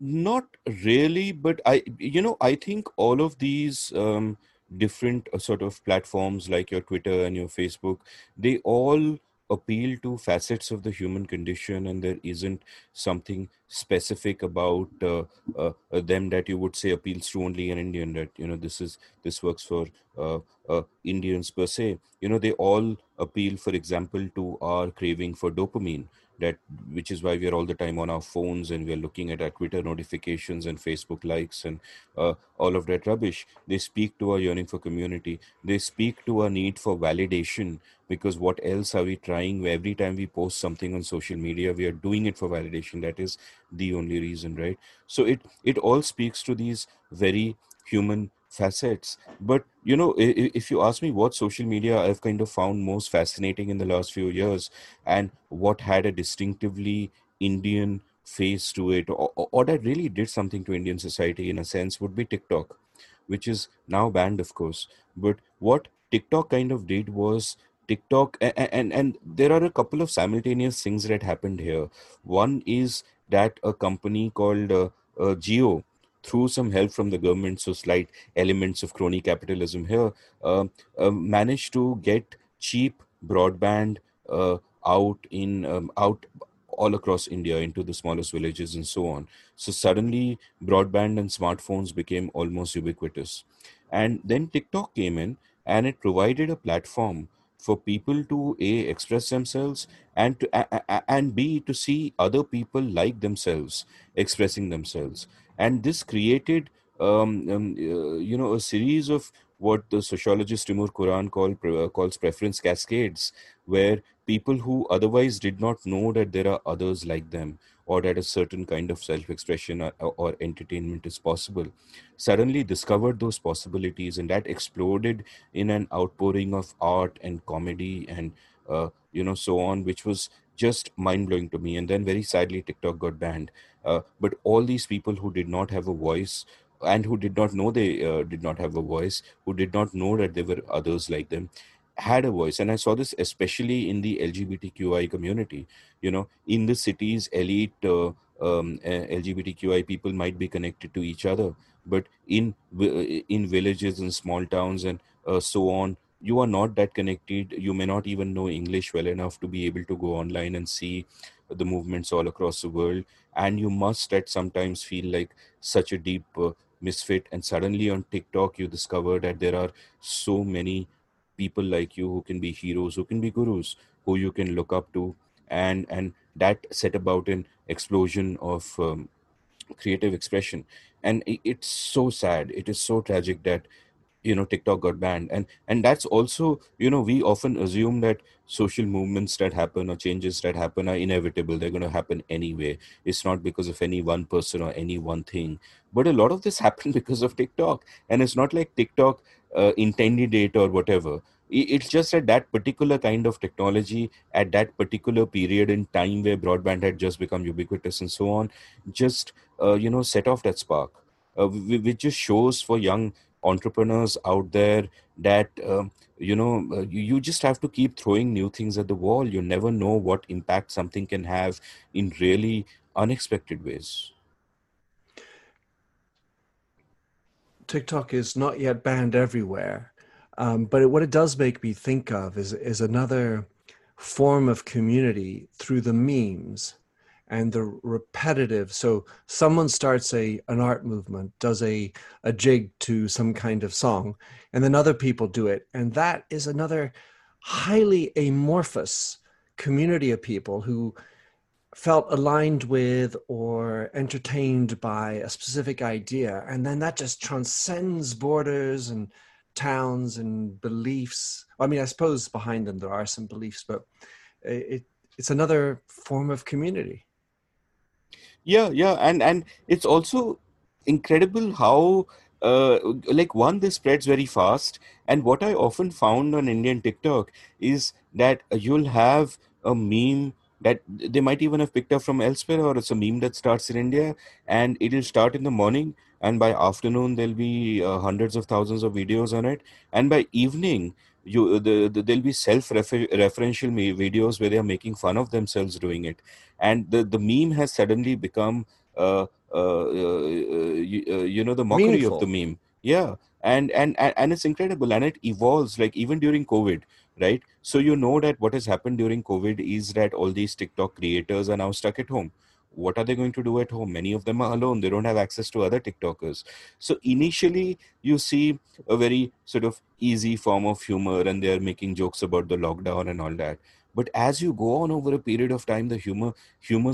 not really, but I you know I think all of these um different uh, sort of platforms like your Twitter and your Facebook, they all appeal to facets of the human condition and there isn't something specific about uh, uh, uh, them that you would say appeals to only an indian that you know this is this works for uh, uh, indians per se. You know they all appeal for example to our craving for dopamine that which is why we are all the time on our phones and we are looking at our twitter notifications and facebook likes and uh, all of that rubbish. They speak to our yearning for community. They speak to our need for validation because what else are we trying? Every time we post something on social media we are doing it for validation. That is the only reason right? So it it all speaks to these very human facets. But you know if you ask me what social media i've kind of found most fascinating in the last few years and what had a distinctively indian face to it or, or that really did something to indian society in a sense would be tiktok which is now banned of course. But what tiktok kind of did was tiktok and, and and there are a couple of simultaneous things that happened here. One is that a company called uh, uh, Jio through some help from the government, so slight elements of crony capitalism here, uh, uh, managed to get cheap broadband uh, out in um, out all across India into the smallest villages and so on. So suddenly, broadband and smartphones became almost ubiquitous, and then TikTok came in and it provided a platform for people to a express themselves and to a, a, and b to see other people like themselves expressing themselves and this created um, um, uh, you know a series of what the sociologist Timur Kuran call, uh, calls preference cascades, where people who otherwise did not know that there are others like them or that a certain kind of self-expression or, or, entertainment is possible suddenly discovered those possibilities and that exploded in an outpouring of art and comedy and uh, you know so on which was just mind-blowing to me and then very sadly tiktok got banned uh, but all these people who did not have a voice and who did not know they uh, did not have a voice, who did not know that there were others like them, had a voice. And I saw this especially in the LGBTQI community. You know, in the cities, elite uh, um, LGBTQI people might be connected to each other, but in in villages and small towns and uh, so on, you are not that connected. You may not even know english well enough to be able to go online and see the movements all across the world. And you must at sometimes feel like such a deep uh, misfit. And suddenly on tiktok you discover that there are so many people like you who can be heroes who can be gurus who you can look up to. And and that set about an explosion of um, creative expression. And it's so sad. It is so tragic that you know tiktok got banned. And and that's also you know we often assume that social movements that happen or changes that happen are inevitable. They're going to happen anyway. It's not because of any one person or any one thing. But a lot of this happened because of tiktok. And it's not like tiktok uh, intended it or whatever. It's just that that particular kind of technology at that particular period in time where broadband had just become ubiquitous and so on just uh, you know set off that spark. Uh, which just shows for young entrepreneurs out there that um, you know uh, you, you just have to keep throwing new things at the wall. You never know what impact something can have in really unexpected ways. Tiktok is not yet banned everywhere um, but it, what it does make me think of is is another form of community through the memes and the repetitive. So someone starts a an art movement does a a jig to some kind of song and then other people do it. And that is another highly amorphous community of people who felt aligned with or entertained by a specific idea. And then that just transcends borders and towns and beliefs. I mean i suppose behind them there are some beliefs but it, it's another form of community yeah yeah and and it's also incredible how uh, like one this spreads very fast and what i often found on indian tiktok is that you'll have a meme that they might even have picked up from elsewhere or it's a meme that starts in india and it'll start in the morning and by afternoon there'll be uh, hundreds of thousands of videos on it and by evening you the, the there'll be self referential videos where they are making fun of themselves doing it. And the the meme has suddenly become uh, uh, uh, you, uh, you, know the mockery Meaningful. of the meme. Yeah. And, and and it's incredible. And it evolves like even during covid right? So you know that what has happened during covid is that all these tiktok creators are now stuck at home what are they going to do at home? Many of them are alone. They don't have access to other tiktokers. So initially you see a very sort of easy form of humor and they're making jokes about the lockdown and all that. But as you go on over a period of time the humor humor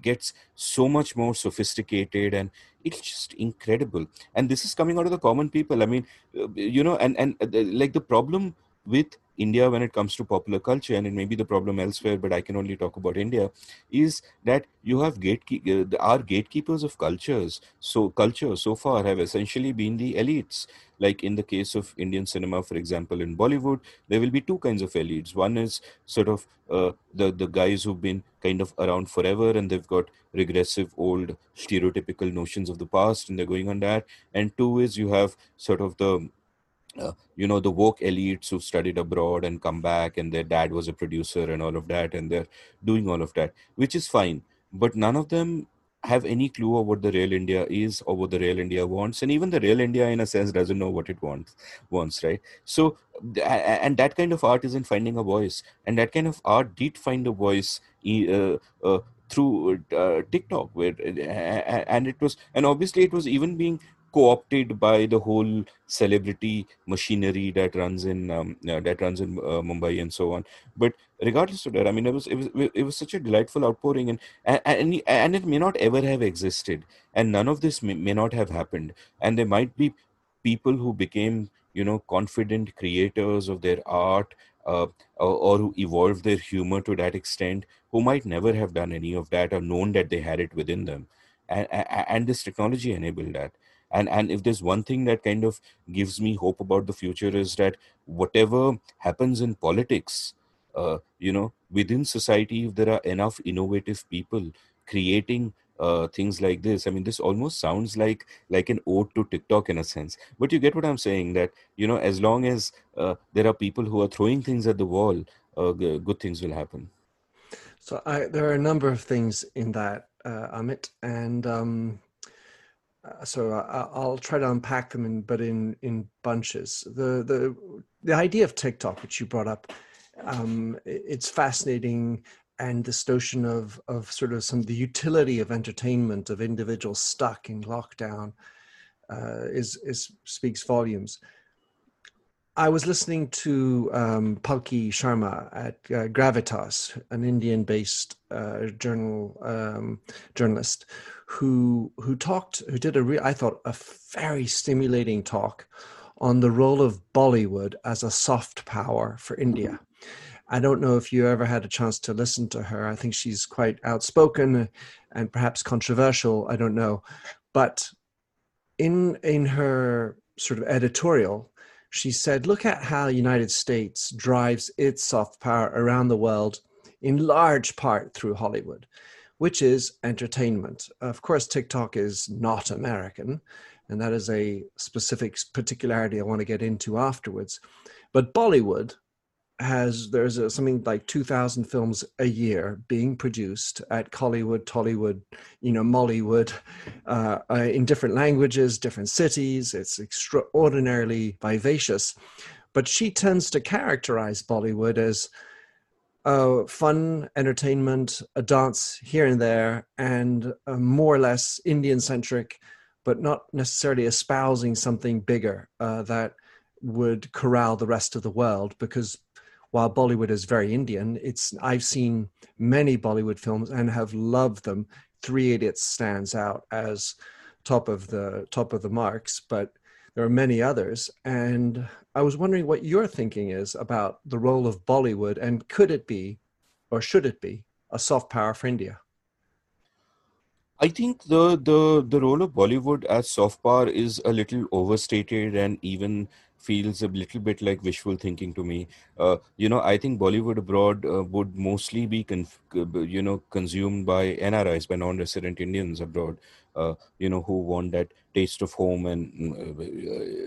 gets so much more sophisticated and it's just incredible. And this is coming out of the common people. I mean uh, you know and and uh, like the problem with India when it comes to popular culture, and it may be the problem elsewhere, but I can only talk about India, is that you have gatekeep uh, our gatekeepers of cultures. So culture so far have essentially been the elites. Like in the case of Indian cinema, for example, in Bollywood, there will be two kinds of elites. One is sort of uh, the the guys who've been kind of around forever, and they've got regressive, old, stereotypical notions of the past, and they're going on that. And two is you have sort of the uh, you know the woke elites who studied abroad and come back and their dad was a producer and all of that and they're doing all of that which is fine. But none of them have any clue of what the real india is or what the real india wants. And even the real india in a sense doesn't know what it wants wants right? So and that kind of art isn't finding a voice. And that kind of art did find a voice uh, uh, through uh, tiktok where and it was and obviously it was even being co-opted by the whole celebrity machinery that runs in um, uh, that runs in uh, Mumbai and so on. But regardless of that, I mean, it was it was it was such a delightful outpouring, and and and it may not ever have existed, and none of this may, may not have happened, and there might be people who became you know confident creators of their art uh, or, or, who evolved their humor to that extent who might never have done any of that or known that they had it within them. And, and this technology enabled that and and if there's one thing that kind of gives me hope about the future is that whatever happens in politics uh, you know within society if there are enough innovative people creating uh, things like this i mean this almost sounds like like an ode to tiktok in a sense. But you get what i'm saying that you know as long as uh, there are people who are throwing things at the wall uh, g- good things will happen. So I, there are a number of things in that uh, amit. And um, so uh, I'll try to unpack them, in, but in in bunches. The the the idea of TikTok, which you brought up, um, it's fascinating, and this notion of of sort of some the utility of entertainment of individuals stuck in lockdown uh, is is speaks volumes. I was listening to um, Palki Sharma at uh, Gravitas, an Indian-based uh, journal um, journalist, who who talked, who did a re- I thought a very stimulating talk on the role of Bollywood as a soft power for mm-hmm. India. I don't know if you ever had a chance to listen to her. I think she's quite outspoken and perhaps controversial. I don't know, but in in her sort of editorial she said, look at how the United States drives its soft power around the world in large part through Hollywood, which is entertainment. Of course, TikTok is not American, and that is a specific particularity I want to get into afterwards. But Bollywood has there's a, something like 2000 films a year being produced at Kollywood, Tollywood, you know, Mollywood, uh, uh, in different languages, different cities. It's extraordinarily vivacious. But she tends to characterize Bollywood as uh, fun entertainment, a dance here and there, and more or less Indian centric, but not necessarily espousing something bigger uh, that would corral the rest of the world because while Bollywood is very Indian, it's I've seen many Bollywood films and have loved them. Three Idiots stands out as top of the top of the marks, but there are many others. And I was wondering what your thinking is about the role of Bollywood and could it be, or should it be, a soft power for India? I think the the the role of Bollywood as soft power is a little overstated and even feels a little bit like wishful thinking to me. Uh, you know, I think Bollywood abroad uh, would mostly be, conf- you know, consumed by NRIs, by non-resident Indians abroad. Uh, you know, who want that taste of home, and uh,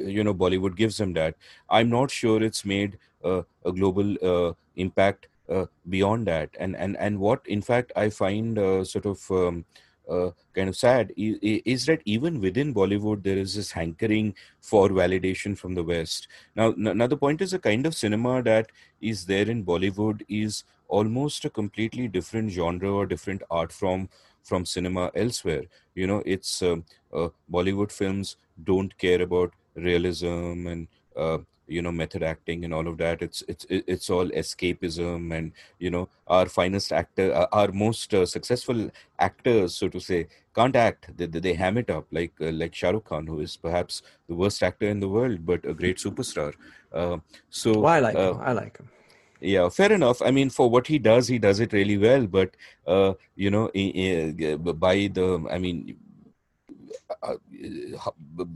you know, Bollywood gives them that. I'm not sure it's made a global uh, impact uh, beyond that. And and and what, in fact, I find sort of um, uh, kind of sad is, is, that even within Bollywood there is this hankering for validation from the West. Now, now the point is a kind of cinema that is there in Bollywood is almost a completely different genre or different art form from cinema elsewhere. You know, it's uh, uh, Bollywood films don't care about realism and uh, you know method acting and all of that. It's it's it's all escapism and you know our finest actor uh, our most uh, successful actors so to say can't act. They, they ham it up. Like uh, like Shah Rukh Khan who is perhaps the worst actor in the world but a great superstar. Uh, so well, I like him. I like him yeah fair enough i mean for what he does he does it really well but uh, you know by the i mean uh,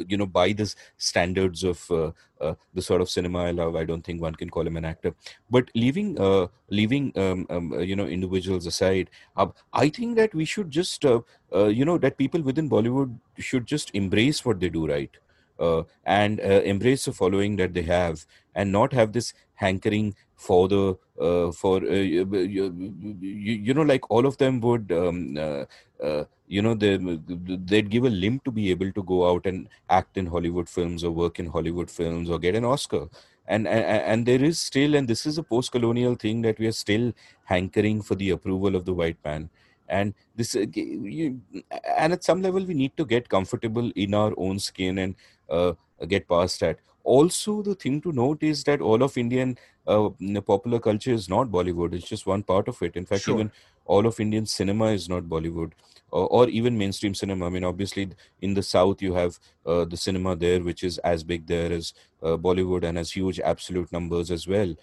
you know by the standards of uh, uh, the sort of cinema I love, I don't think one can call him an actor. But leaving uh, leaving um, um, uh, you know individuals aside, I think that we should just you know that people within Bollywood should just embrace what they do right. and embrace the following that they have, and not have this hankering for the uh, for uh, you, you, you, know like all of them would um, uh, you know they they'd give a limb to be able to go out and act in hollywood films or work in hollywood films or get an oscar. And and, and there is still and this is a post colonial thing that we are still hankering for the approval of the white man. And this you, and at some level we need to get comfortable in our own skin and uh, get past that also the thing to note is that all of indian uh, popular culture is not bollywood it's just one part of it in fact sure. even all of indian cinema is not bollywood or, or even mainstream cinema. I mean, obviously, in the South, you have uh, the cinema there, which is as big there as uh, Bollywood and has huge absolute numbers as well,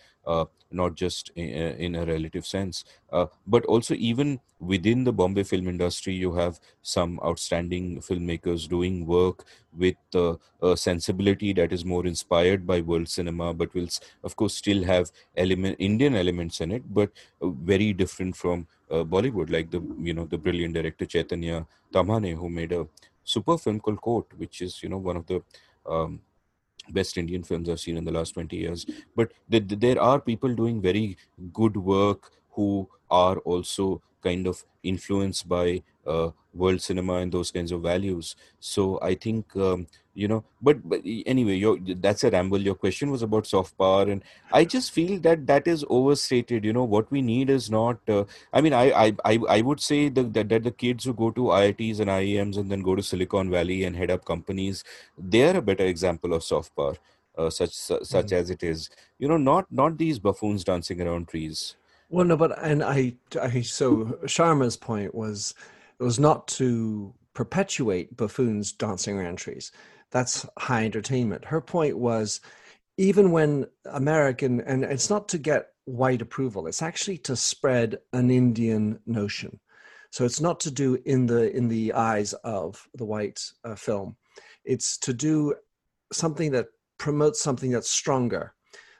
not just in, in, a relative sense. Uh, but also, even within the Bombay film industry, you have some outstanding filmmakers doing work with a sensibility that is more inspired by world cinema, but will, of course, still have element Indian elements in it, but uh, very different from uh, Bollywood, like the you know the brilliant director Chaitanya Tamhane, who made a super film called Court, which is you know one of the um, best Indian films I've seen in the last 20 years. But th- there are people doing very good work who are also kind of influenced by uh, world cinema and those kinds of values. So I think um, you know, but, but anyway, your, that's a ramble. Your question was about soft power, and I just feel that that is overstated. You know, what we need is not. Uh, I mean, I, I I I would say that, that that the kids who go to IITs and IIMs and then go to Silicon Valley and head up companies, they are a better example of soft power. Uh, such such mm-hmm. as it is, you know, not not these buffoons dancing around trees. Well, no, but and I, I so Sharma's point was it was not to perpetuate buffoons dancing around trees. That's high entertainment. Her point was even when American, and it's not to get white approval, it's actually to spread an Indian notion. So it's not to do in the in the eyes of the white uh, film. It's to do something that promotes something that's stronger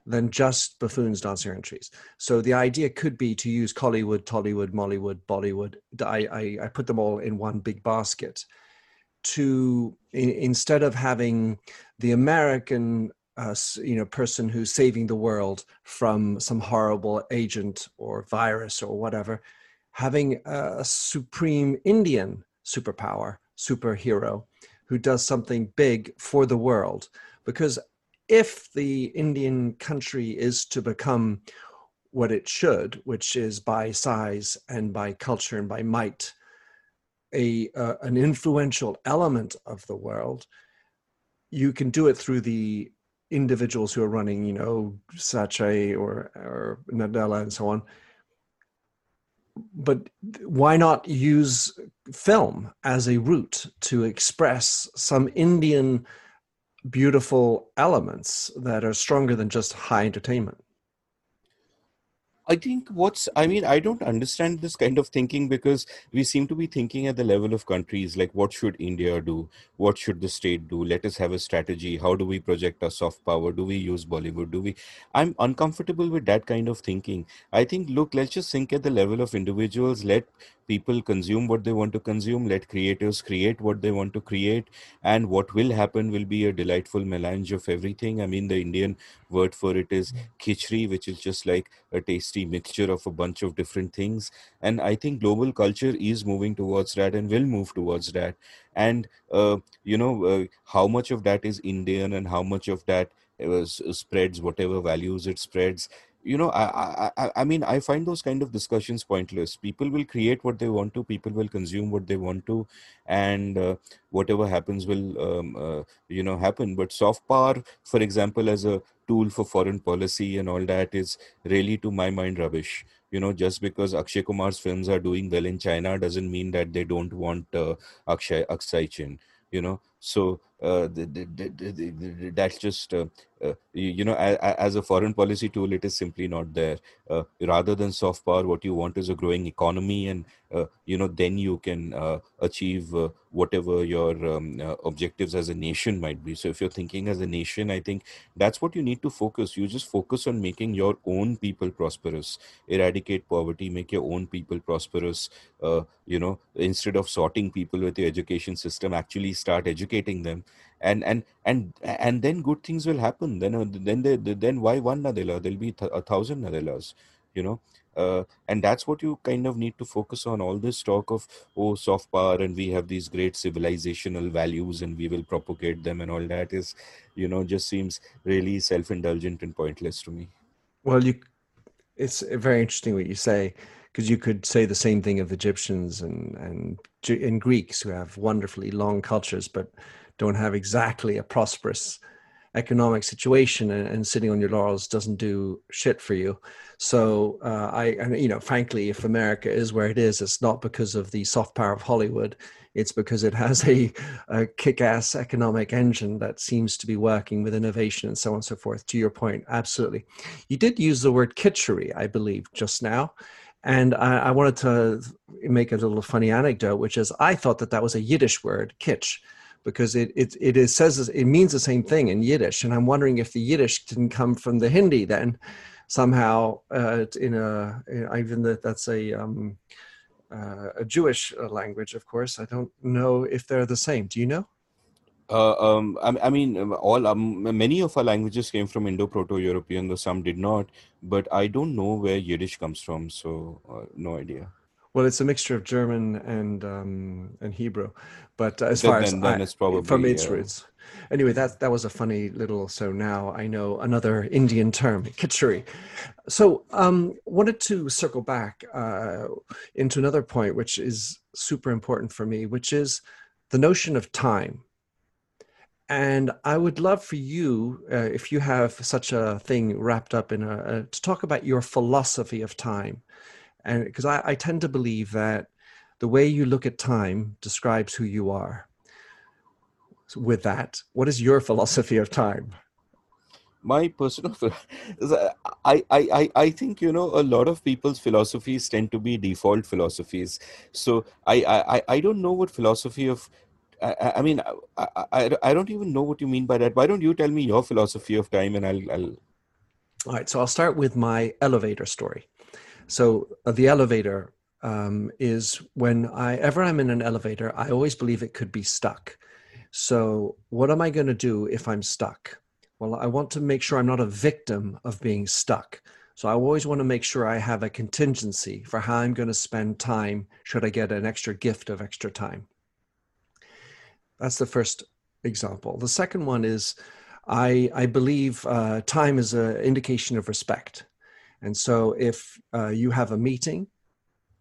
than just buffoons dancing around trees. So the idea could be to use Kollywood, Tollywood, Mollywood, Bollywood. I, I, I put them all in one big basket. To in, instead of having the American uh, you know person who's saving the world from some horrible agent or virus or whatever, having a supreme Indian superpower superhero who does something big for the world because if the Indian country is to become what it should, which is by size and by culture and by might, a uh, an influential element of the world, you can do it through the individuals who are running, you know, Sachaye or or Nadella and so on. But why not use film as a route to express some Indian beautiful elements that are stronger than just high entertainment. I think what's, I mean, I don't understand this kind of thinking because we seem to be thinking at the level of countries like what should India do? What should the state do? Let us have a strategy. How do we project our soft power? Do we use Bollywood? Do we? I'm uncomfortable with that kind of thinking. I think, look, let's just think at the level of individuals. Let people consume what they want to consume let creators create what they want to create and what will happen will be a delightful melange of everything. I mean the indian word for it is khichdi which is just like a tasty mixture of a bunch of different things. And i think global culture is moving towards that and will move towards that. And uh, you know uh, how much of that is indian and how much of that uh, spreads whatever values it spreads you know I, I i mean i find those kind of discussions pointless. People will create what they want to people will consume what they want to and uh, whatever happens will um, uh, you know happen. But soft power for example as a tool for foreign policy and all that is really to my mind rubbish. You know just because akshay kumar's films are doing well in china doesn't mean that they don't want uh, akshay akshay chin you know so uh, the, the, the, that's just uh, uh, you, you, know as, as, a foreign policy tool it is simply not there. Uh, rather than soft power what you want is a growing economy and uh, you know then you can uh, achieve whatever your um, objectives as a nation might be. So if you're thinking as a nation i think that's what you need to focus. You just focus on making your own people prosperous. Eradicate poverty make your own people prosperous. You know instead of sorting people with the education system actually start educating them. And and and and then good things will happen. Then uh, then they, then why one nadella? There'll be th- a thousand nadellas you know? Uh, and that's what you kind of need to focus on all this talk of oh soft power and we have these great civilizational values and we will propagate them and all that is you know just seems really self-indulgent and pointless to me. Well you it's very interesting what you say because you could say the same thing of Egyptians and and and Greeks who have wonderfully long cultures, but don't have exactly a prosperous economic situation and, and, sitting on your laurels doesn't do shit for you. So uh, I, and, you know, frankly, if America is where it is, it's not because of the soft power of Hollywood. It's because it has a, a kick-ass economic engine that seems to be working with innovation and so on and so forth. To your point, absolutely. You did use the word kitschery, I believe, just now. And I, I wanted to make a little funny anecdote, which is I thought that that was a Yiddish word, kitsch because it it it is says it means the same thing in Yiddish, and I'm wondering if the Yiddish didn't come from the Hindi then somehow uh, in a even that that's a um, uh, a Jewish uh, language, of course. I don't know if they're the same. Do you know? Uh, um, I, I, mean, um, all um, many of our languages came from Indo-Proto-European, though some did not. But I don't know where Yiddish comes from, so uh, no idea. Well, it's a mixture of German and um, and Hebrew, but uh, as then, far as then I, it's probably from its uh, roots. Anyway, that that was a funny little. So now I know another Indian term, khichdi. So um, wanted to circle back uh, into another point, which is super important for me, which is the notion of time. And I would love for you, uh, if you have such a thing wrapped up in a, a to talk about your philosophy of time. And because I, I tend to believe that the way you look at time describes who you are. So with that what is your philosophy of time? My personal I i i think you know a lot of people's philosophies tend to be default philosophies. So i i i don't know what philosophy of I, I mean I, I i don't even know what you mean by that why don't you tell me your philosophy of time and i'll i'll all right so i'll start with my elevator story so uh, the elevator um, is when I ever I'm in an elevator, I always believe it could be stuck. So what am I going to do if I'm stuck? Well, I want to make sure I'm not a victim of being stuck. So I always want to make sure I have a contingency for how I'm going to spend time should I get an extra gift of extra time. That's the first example. The second one is I, I believe uh, time is an indication of respect. And so if uh, you have a meeting,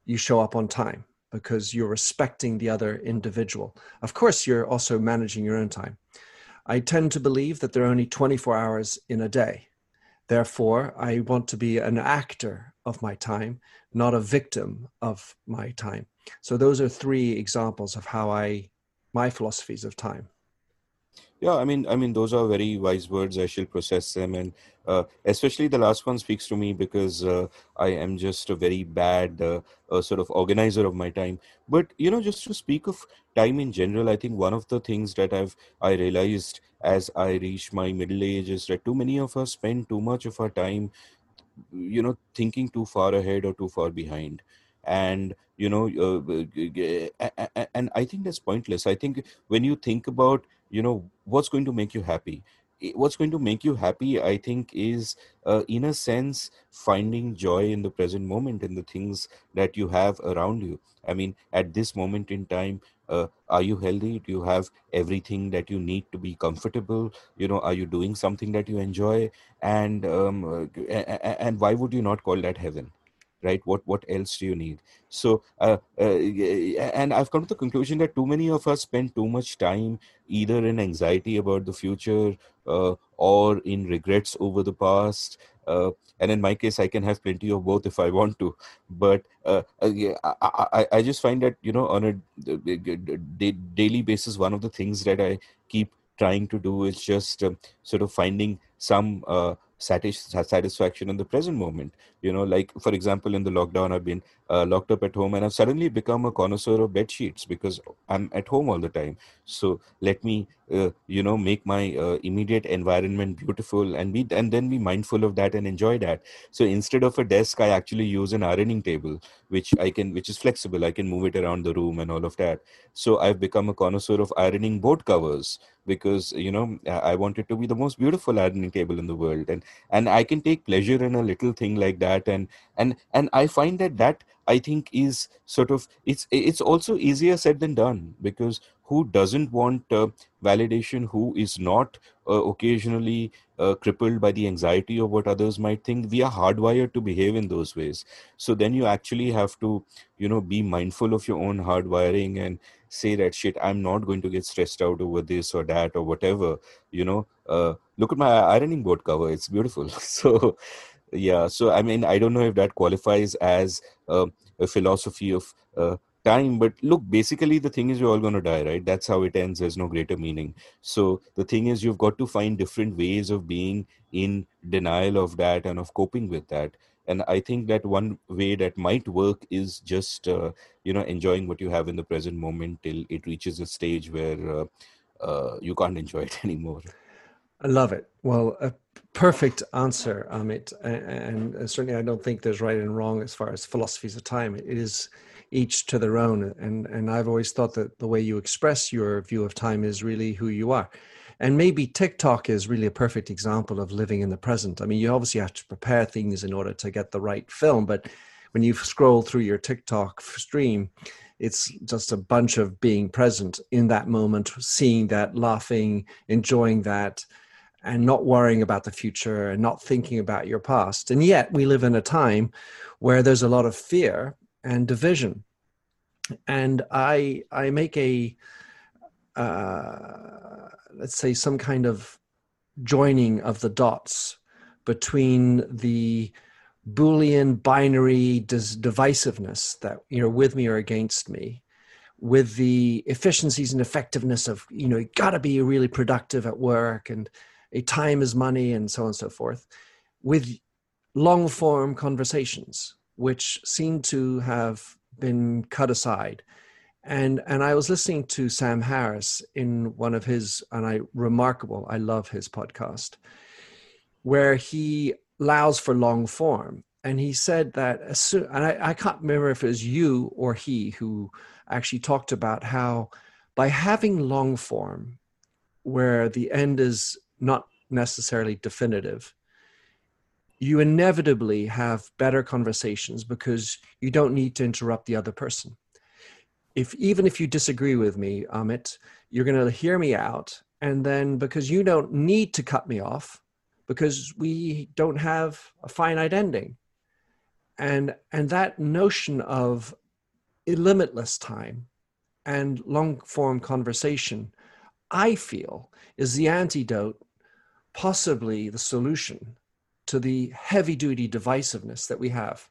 you show up on time because you're respecting the other individual. Of course, you're also managing your own time. I tend to believe that there are only 24 hours in a day. Therefore, I want to be an actor of my time, not a victim of my time. So those are three examples of how I my philosophies of time. Yeah i mean i mean those are very wise words. I shall process them. And uh, especially the last one speaks to me because uh, i am just a very bad uh, uh, sort of organizer of my time. But you know just to speak of time in general i think one of the things that i've i realized as i reach my middle age is that too many of us spend too much of our time you know thinking too far ahead or too far behind and you know uh, and i think that's pointless. I think when you think about you know what's going to make you happy what's going to make you happy i think is uh, in a sense finding joy in the present moment in the things that you have around you. I mean at this moment in time uh, are you healthy? Do you have everything that you need to be comfortable? You know are you doing something that you enjoy? And um, uh, and why would you not call that heaven right? What what else do you need? So uh, uh, and i've come to the conclusion that too many of us spend too much time either in anxiety about the future uh, or in regrets over the past uh, and in my case i can have plenty of both if i want to. But uh, uh, I, I, I just find that you know on a daily basis one of the things that i keep trying to do is just um, sort of finding some uh, satis- satisfaction in the present moment you know like for example in the lockdown i've been uh, locked up at home and i've suddenly become a connoisseur of bed sheets because i'm at home all the time. So let me uh, you know make my uh, immediate environment beautiful and be and then be mindful of that and enjoy that. So instead of a desk i actually use an ironing table which i can which is flexible. I can move it around the room and all of that. So i've become a connoisseur of ironing board covers because you know i want it to be the most beautiful ironing table in the world. And and i can take pleasure in a little thing like that and and and i find that that i think is sort of it's it's also easier said than done because who doesn't want uh, validation who is not uh, occasionally uh, crippled by the anxiety of what others might think? We are hardwired to behave in those ways. So then you actually have to you know be mindful of your own hardwiring and say that shit i'm not going to get stressed out over this or that or whatever you know? Uh, look at my ironing board cover. It's beautiful. So yeah so i mean i don't know if that qualifies as uh, a philosophy of uh, time but look basically the thing is you're all going to die right? That's how it ends. There's no greater meaning. So the thing is you've got to find different ways of being in denial of that and of coping with that. And i think that one way that might work is just uh, you know enjoying what you have in the present moment till it reaches a stage where uh, uh, you can't enjoy it anymore I love it. Well, a perfect answer, Amit. And, certainly, I don't think there's right and wrong as far as philosophies of time. It is each to their own. And and I've always thought that the way you express your view of time is really who you are. And maybe TikTok is really a perfect example of living in the present. I mean, you obviously have to prepare things in order to get the right film, but when you scroll through your TikTok stream, it's just a bunch of being present in that moment, seeing that, laughing, enjoying that, and not worrying about the future and not thinking about your past. And yet, we live in a time where there's a lot of fear and division. And I, I make a, uh, let's say, some kind of joining of the dots between the Boolean binary dis- divisiveness that you're with me or against me, with the efficiencies and effectiveness of, you know, you got to be really productive at work and time is money and so on and so forth, with long form conversations, which seem to have been cut aside. And, and I was listening to Sam Harris in one of his, and I remarkable, I love his podcast, where he allows for long form. And he said that, soon, and I, I can't remember if it was you or he who actually talked about how by having long form, where the end is not necessarily definitive, you inevitably have better conversations because you don't need to interrupt the other person. If even if you disagree with me, Amit, you're going to hear me out, and then because you don't need to cut me off, because we don't have a finite ending and and that notion of limitless time and long form conversation i feel is the antidote possibly the solution to the heavy duty divisiveness that we have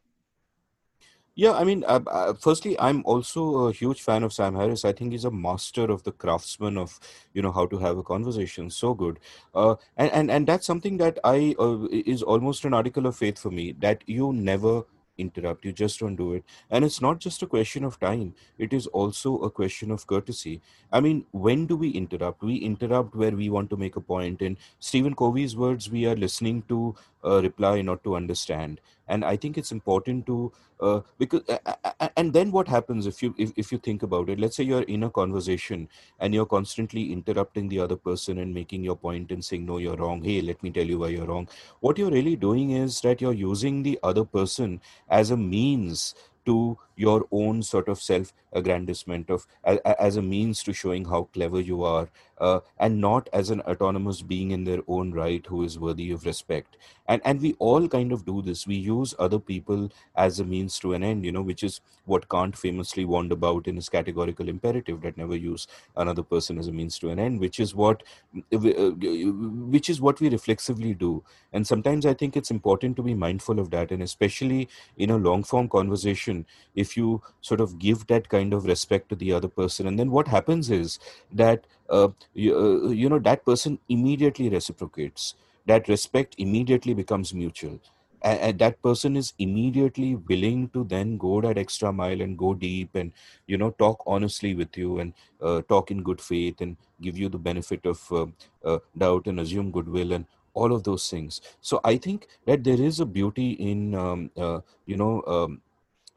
yeah, I mean, uh, uh, firstly, I'm also a huge fan of Sam Harris. I think he's a master of the craftsman of, you know, how to have a conversation. So good, uh, and and and that's something that I uh, is almost an article of faith for me. That you never interrupt you just don't do it. And it's not just a question of time it is also a question of courtesy. I mean when do we interrupt? We interrupt where we want to make a point. In stephen covey's words we are listening to uh, reply not to understand. And i think it's important to uh, because uh, and then what happens if you if, if you think about it? Let's say you're in a conversation and you're constantly interrupting the other person and making your point and saying no you're wrong. Hey let me tell you why you're wrong. What you're really doing is that you're using the other person as a means to your own sort of self aggrandizement of as a means to showing how clever you are uh, and not as an autonomous being in their own right who is worthy of respect. And and we all kind of do this. We use other people as a means to an end you know which is what kant famously warned about in his categorical imperative that never use another person as a means to an end which is what uh, which is what we reflexively do. And sometimes i think it's important to be mindful of that and especially in a long form conversation if you sort of give that kind of respect to the other person and then what happens is that uh, you, uh, you know that person immediately reciprocates. That respect immediately becomes mutual. And, that person is immediately willing to then go that extra mile and go deep and you know talk honestly with you and uh, talk in good faith and give you the benefit of uh, uh, doubt and assume goodwill and all of those things. So i think that there is a beauty in um, uh, you know um,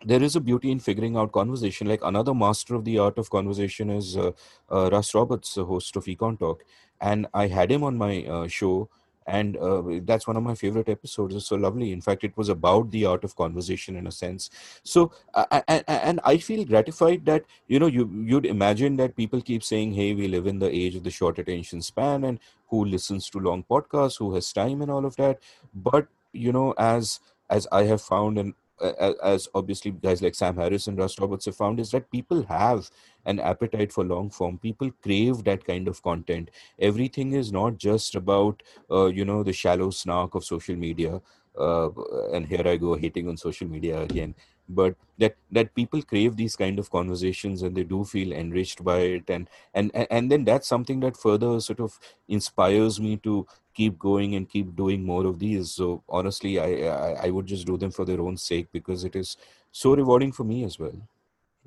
there is a beauty in figuring out conversation. Like another master of the art of conversation is uh, uh, Russ Roberts, the host of Econ Talk, and I had him on my uh, show, and uh, that's one of my favorite episodes. It's so lovely. In fact, it was about the art of conversation in a sense. So, and, and I feel gratified that you know you you'd imagine that people keep saying, "Hey, we live in the age of the short attention span," and who listens to long podcasts, who has time, and all of that. But you know, as as I have found, and as obviously guys like Sam Harris and Russ Roberts have found, is that people have an appetite for long form. People crave that kind of content. Everything is not just about, uh, you know, the shallow snark of social media. Uh, and here I go hating on social media again. But that that people crave these kind of conversations and they do feel enriched by it, and and and then that's something that further sort of inspires me to keep going and keep doing more of these. So honestly, I, I, I would just do them for their own sake because it is so rewarding for me as well.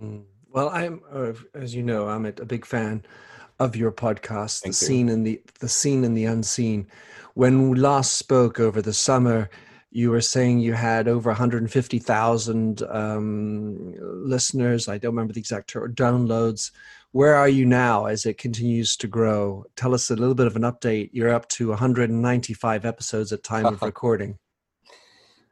Mm. Well, I'm, uh, as you know, I'm a big fan of your podcast, Thank the you. Seen and the the Seen and the unseen. When we last spoke over the summer, you were saying you had over 150,000 um, listeners. I don't remember the exact term, downloads where are you now as it continues to grow? Tell us a little bit of an update. You're up to 195 episodes at time of recording.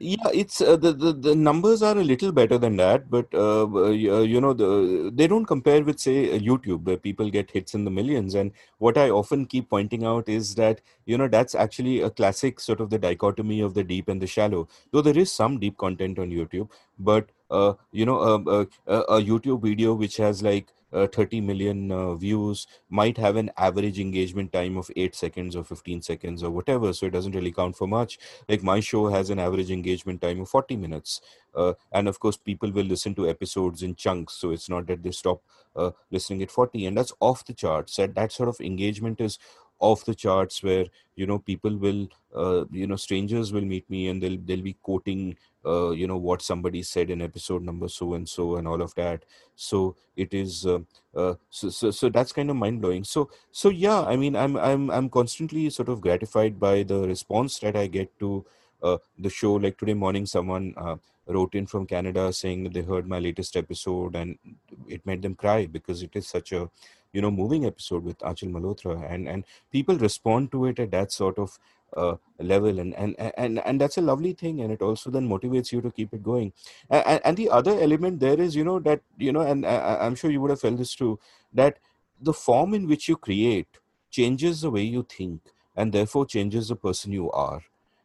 Yeah it's uh, the, the the numbers are a little better than that but uh, uh, you know the they don't compare with say youtube where people get hits in the millions. And what i often keep pointing out is that you know that's actually a classic sort of the dichotomy of the deep and the shallow. Though there is some deep content on youtube but uh, you know um, uh, a youtube video which has like uh, 30 million uh, views might have an average engagement time of 8 seconds or 15 seconds or whatever so it doesn't really count for much. Like my show has an average engagement time of 40 minutes uh, and of course people will listen to episodes in chunks so it's not that they stop uh, listening at 40 and that's off the charts. That that sort of engagement is off the charts where you know people will uh, you know strangers will meet me and they'll they'll be quoting uh, you know what somebody said in episode number so and so and all of that. So it is uh, uh, so, so so that's kind of mind blowing so so yeah i mean i'm i'm i'm constantly sort of gratified by the response that i get to uh, the show. Like today morning someone uh, wrote in from canada saying they heard my latest episode and it made them cry because it is such a you know moving episode with Achal Malhotra and and people respond to it at that sort of uh, level and, and and and that's a lovely thing and it also then motivates you to keep it going. And, and the other element there is you know that you know and I, i'm sure you would have felt this too that the form in which you create changes the way you think and therefore changes the person you are.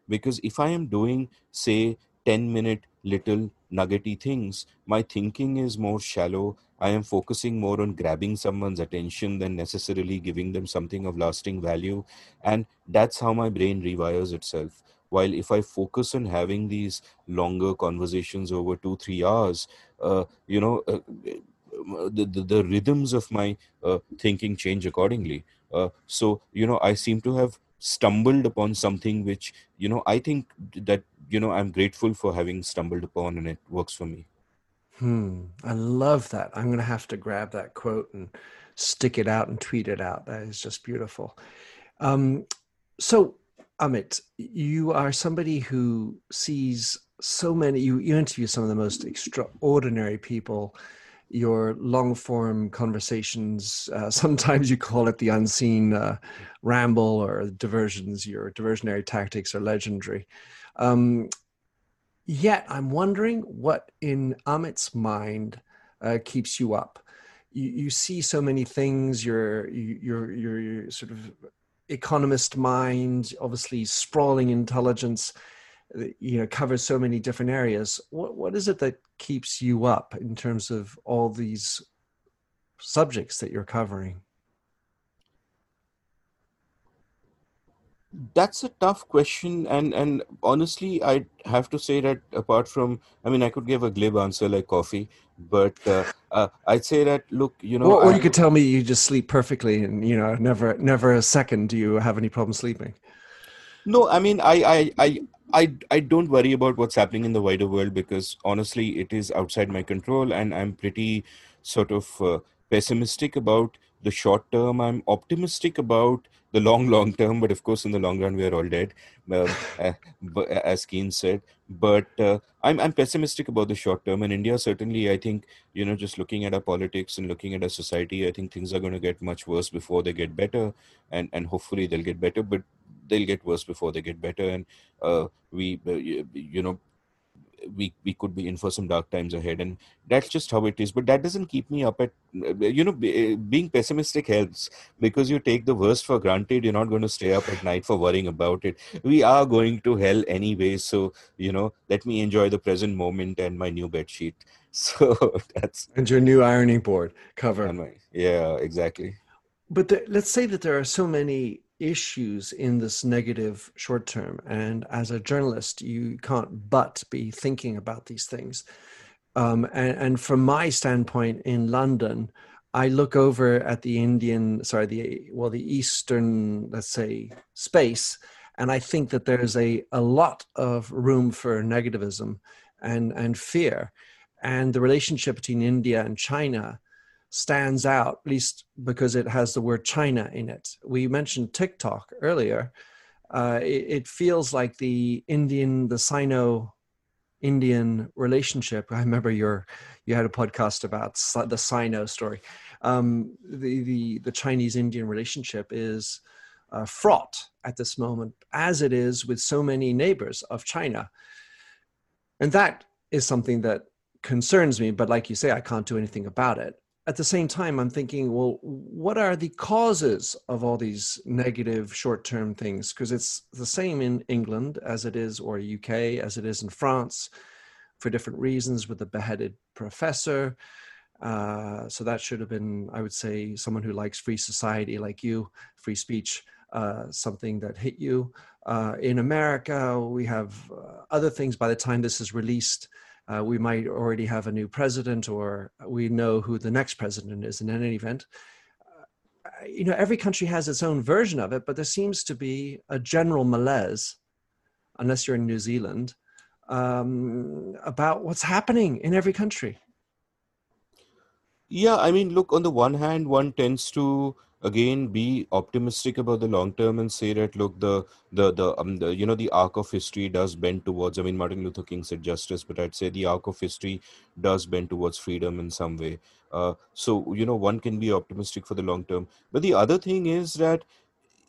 Because if i am doing say 10 minute little nuggety things my thinking is more shallow I am focusing more on grabbing someone's attention than necessarily giving them something of lasting value. And that's how my brain rewires itself. While if I focus on having these longer conversations over two, three hours, uh, you know, uh, the, the, the, rhythms of my uh, thinking change accordingly. Uh, so, you know, I seem to have stumbled upon something which, you know, I think that, you know, I'm grateful for having stumbled upon and it works for me. Hmm. I love that. I'm going to have to grab that quote and stick it out and tweet it out. That is just beautiful. Um, so, Amit, you are somebody who sees so many, you, you interview some of the most extraordinary people. Your long form conversations, uh, sometimes you call it the unseen uh, ramble or diversions, your diversionary tactics are legendary. Um, Yet I'm wondering what in Amit's mind uh, keeps you up. You, you see so many things. Your your your sort of economist mind, obviously sprawling intelligence, you know, covers so many different areas. What what is it that keeps you up in terms of all these subjects that you're covering? That's a tough question and and honestly i have to say that apart from i mean i could give a glib answer like coffee but uh, uh, i'd say that look you know or, or you could tell me you just sleep perfectly and you know never never a second do you have any problem sleeping. No i mean i i i I, I don't worry about what's happening in the wider world because honestly it is outside my control and i'm pretty sort of uh, pessimistic about the short term. I'm optimistic about the long long term but of course in the long run we are all dead uh, as keynes said. But uh, I'm, I'm pessimistic about the short term. In india certainly i think you know just looking at our politics and looking at our society i think things are going to get much worse before they get better and and hopefully they'll get better but they'll get worse before they get better. And uh, we uh, you know we we could be in for some dark times ahead and that's just how it is. But that doesn't keep me up at you know eh, being pessimistic helps because you take the worst for granted. You're not going to stay up at night for worrying about it. We are going to hell anyway so you know let me enjoy the present moment and my new bed sheet. So that's and your new ironing board cover. My, yeah exactly. But the, let's say that there are so many issues in this negative short term. And as a journalist, you can't but be thinking about these things. Um, and, and, from my standpoint in London, I look over at the Indian, sorry, the well, the Eastern, let's say, space, and I think that there's a a lot of room for negativism and and fear, and the relationship between India and China stands out, at least because it has the word China in it. We mentioned TikTok earlier. Uh, it, it, feels like the Indian, the Sino Indian relationship. I remember your you had a podcast about the Sino story. Um, the the the Chinese Indian relationship is uh, fraught at this moment, as it is with so many neighbors of China. And that is something that concerns me, but like you say, I can't do anything about it. At the same time, I'm thinking, well, what are the causes of all these negative short term things? Because it's the same in England as it is, or UK as it is in France for different reasons with the beheaded professor. Uh, so that should have been, I would say, someone who likes free society like you, free speech, uh, something that hit you. Uh, in America, we have uh, other things. By the time this is released, uh, we might already have a new president, or we know who the next president is. in any event, uh, you know, every country has its own version of it, but there seems to be a general malaise, unless you're in New Zealand, um, about what's happening in every country. Yeah, I mean, look, on the one hand, one tends to again be optimistic about the long term and say that look the the the, um, the you know the arc of history does bend towards i mean martin luther king said justice but i'd say the arc of history does bend towards freedom in some way. Uh, so you know one can be optimistic for the long term. But the other thing is that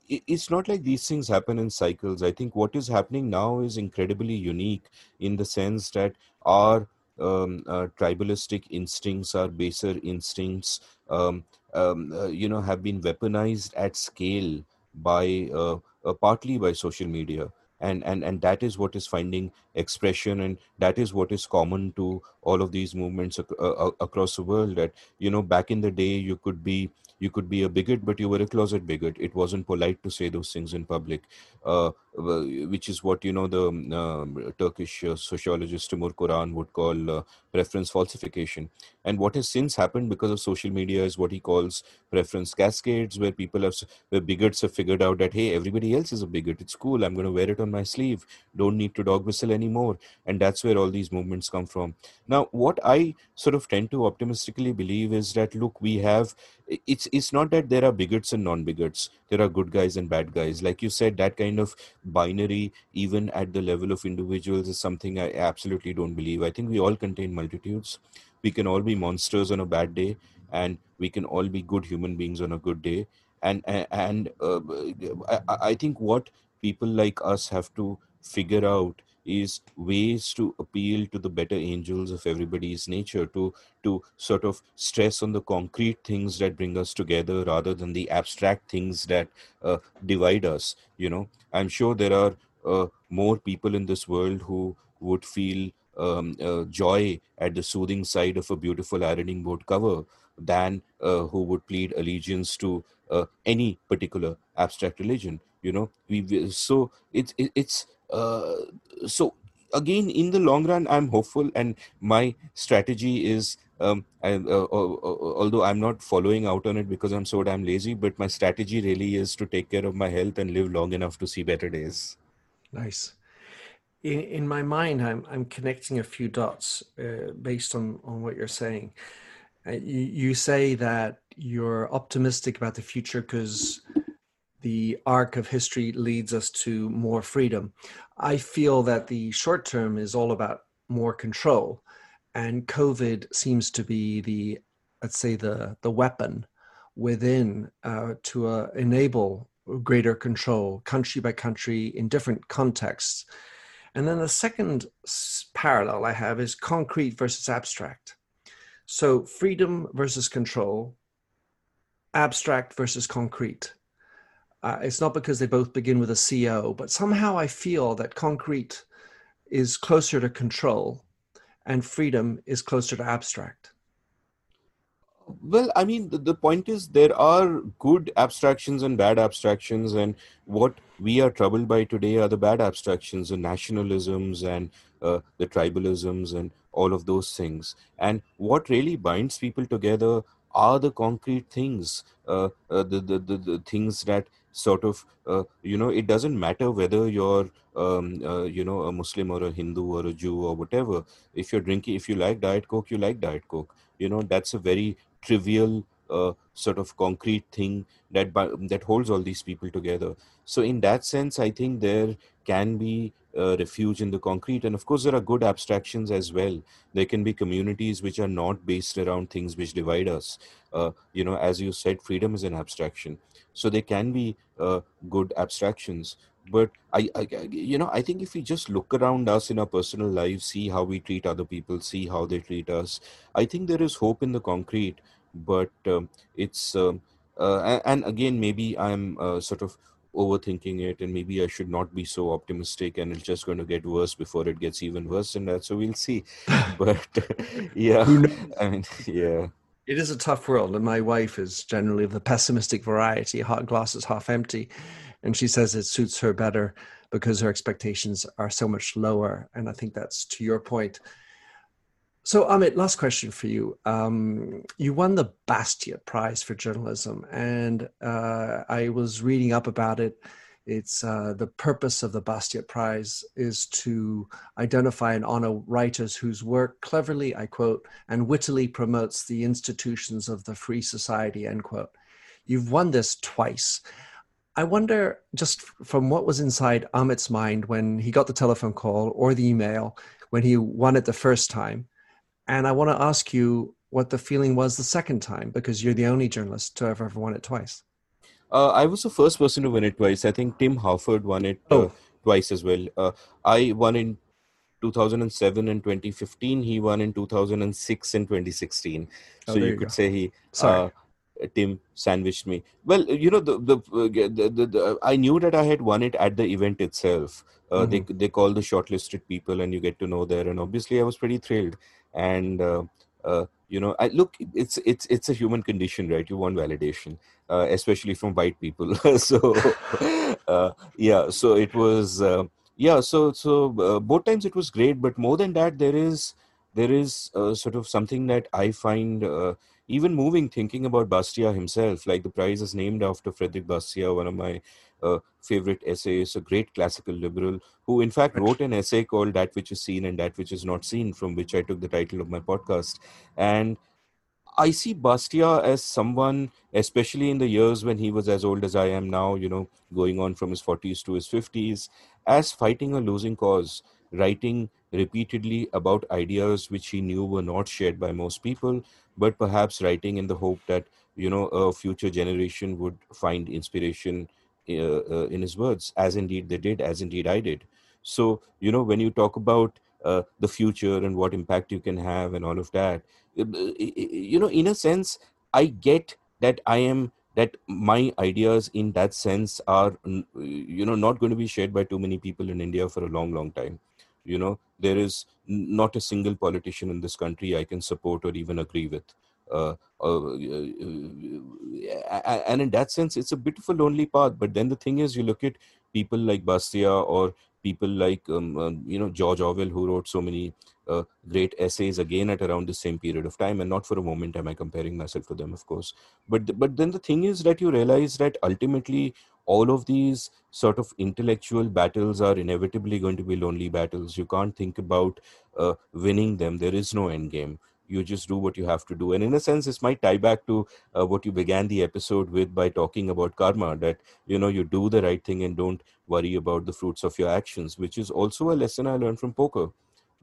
it's not like these things happen in cycles. I think what is happening now is incredibly unique in the sense that our um, uh, tribalistic instincts our baser instincts um, um, uh, you know have been weaponized at scale by uh, uh, partly by social media. And and and that is what is finding expression and that is what is common to all of these movements ac- uh, across the world that you know back in the day you could be you could be a bigot but you were a closet bigot. It wasn't polite to say those things in public. Uh, which is what you know the um, turkish uh, sociologist timur kuran would call uh, preference falsification. And what has since happened because of social media is what he calls preference cascades where people have where bigots have figured out that hey everybody else is a bigot. It's cool. I'm going to wear it on my sleeve. Don't need to dog whistle anymore. And that's where all these movements come from. Now what i sort of tend to optimistically believe is that look we have it's it's not that there are bigots and non-bigots. There are good guys and bad guys. Like you said that kind of binary even at the level of individuals is something i absolutely don't believe. I think we all contain multitudes. We can all be monsters on a bad day and we can all be good human beings on a good day. And and uh, I, I think what people like us have to figure out is ways to appeal to the better angels of everybody's nature to to sort of stress on the concrete things that bring us together rather than the abstract things that uh, divide us you know. I'm sure there are uh, more people in this world who would feel um, uh, joy at the soothing side of a beautiful ironing board cover than uh, who would plead allegiance to uh, any particular abstract religion you know? We so it's it, it's uh, so again in the long run i'm hopeful and my strategy is um, I, uh, uh, uh, although i'm not following out on it because i'm so damn lazy but my strategy really is to take care of my health and live long enough to see better days. Nice in, in my mind i'm, I'm connecting a few dots uh, based on, on what you're saying uh, you, you say that you're optimistic about the future because the arc of history leads us to more freedom. I feel that the short term is all about more control, and COVID seems to be the, let's say, the the weapon within uh, to uh, enable greater control, country by country, in different contexts. And then the second parallel I have is concrete versus abstract. So freedom versus control, abstract versus concrete uh, it's not because they both begin with a CO, but somehow I feel that concrete is closer to control and freedom is closer to abstract. Well, I mean, the, the point is there are good abstractions and bad abstractions, and what we are troubled by today are the bad abstractions, the nationalisms and uh, the tribalisms and all of those things. And what really binds people together are the concrete things, uh, uh, the, the, the, the things that sort of uh, you know it doesn't matter whether you're um, uh, you know a muslim or a hindu or a jew or whatever if you're drinking if you like diet coke you like diet coke you know that's a very trivial uh, sort of concrete thing that that holds all these people together. So in that sense i think there can be a refuge in the concrete. And of course there are good abstractions as well. There can be communities which are not based around things which divide us. Uh, you know as you said freedom is an abstraction. So there can be uh, good abstractions. But I, I you know i think if we just look around us in our personal lives see how we treat other people see how they treat us i think there is hope in the concrete but um, it's um, uh, and again maybe i'm uh, sort of overthinking it and maybe i should not be so optimistic and it's just going to get worse before it gets even worse and that so we'll see. But yeah i mean yeah. It is a tough world and my wife is generally of the pessimistic variety hot glasses half empty and she says it suits her better because her expectations are so much lower and i think that's to your point so amit last question for you. Um, you won the bastiat prize for journalism and uh, i was reading up about it. It's uh, the purpose of the bastiat prize is to identify and honor writers whose work cleverly i quote and wittily promotes the institutions of the free society end quote. You've won this twice. I wonder just from what was inside Amit's mind when he got the telephone call or the email when he won it the first time. And I want to ask you what the feeling was the second time because you're the only journalist to have ever won it twice. Uh, I was the first person to win it twice. I think Tim Harford won it uh, oh. twice as well. Uh, I won in 2007 and 2015. He won in 2006 and 2016. So you, you, could say he. Sorry uh, Tim sandwiched me. Well, you know, the the, the, the, the I knew that I had won it at the event itself. Uh, mm-hmm. They they call the shortlisted people, and you get to know there. And obviously, I was pretty thrilled. And uh, uh, you know, I look, it's it's it's a human condition, right? You want validation, uh, especially from white people. so uh, yeah, so it was uh, yeah. So so both times it was great, but more than that, there is there is sort of something that I find even moving thinking about Bastiat himself. Like the prize is named after Frederick Bastiat, one of my uh, favorite essayists, a great classical liberal, who in fact wrote an essay called That Which Is Seen and That Which Is Not Seen, from which I took the title of my podcast. And I see Bastiat as someone, especially in the years when he was as old as I am now, you know, going on from his 40s to his 50s, as fighting a losing cause, writing repeatedly about ideas which he knew were not shared by most people, but perhaps writing in the hope that you know a future generation would find inspiration uh, uh, in his words, as indeed they did, as indeed I did. So you know when you talk about uh, the future and what impact you can have and all of that, uh, you know, in a sense, I get that I am that my ideas in that sense are you know not going to be shared by too many people in india for a long long time you know there is not a single politician in this country i can support or even agree with. Uh, uh, uh, and in that sense it's a bit of a lonely path but then the thing is you look at people like Bastiat or people like um, um, you know George Orwell who wrote so many uh, great essays again at around the same period of time and not for a moment am I comparing myself to them of course. But but then the thing is that you realize that ultimately all of these sort of intellectual battles are inevitably going to be lonely battles. You can't think about uh, winning them. There is no end game you just do what you have to do. And in a sense this might tie back to uh, what you began the episode with by talking about karma that you know you do the right thing and don't worry about the fruits of your actions which is also a lesson i learned from poker.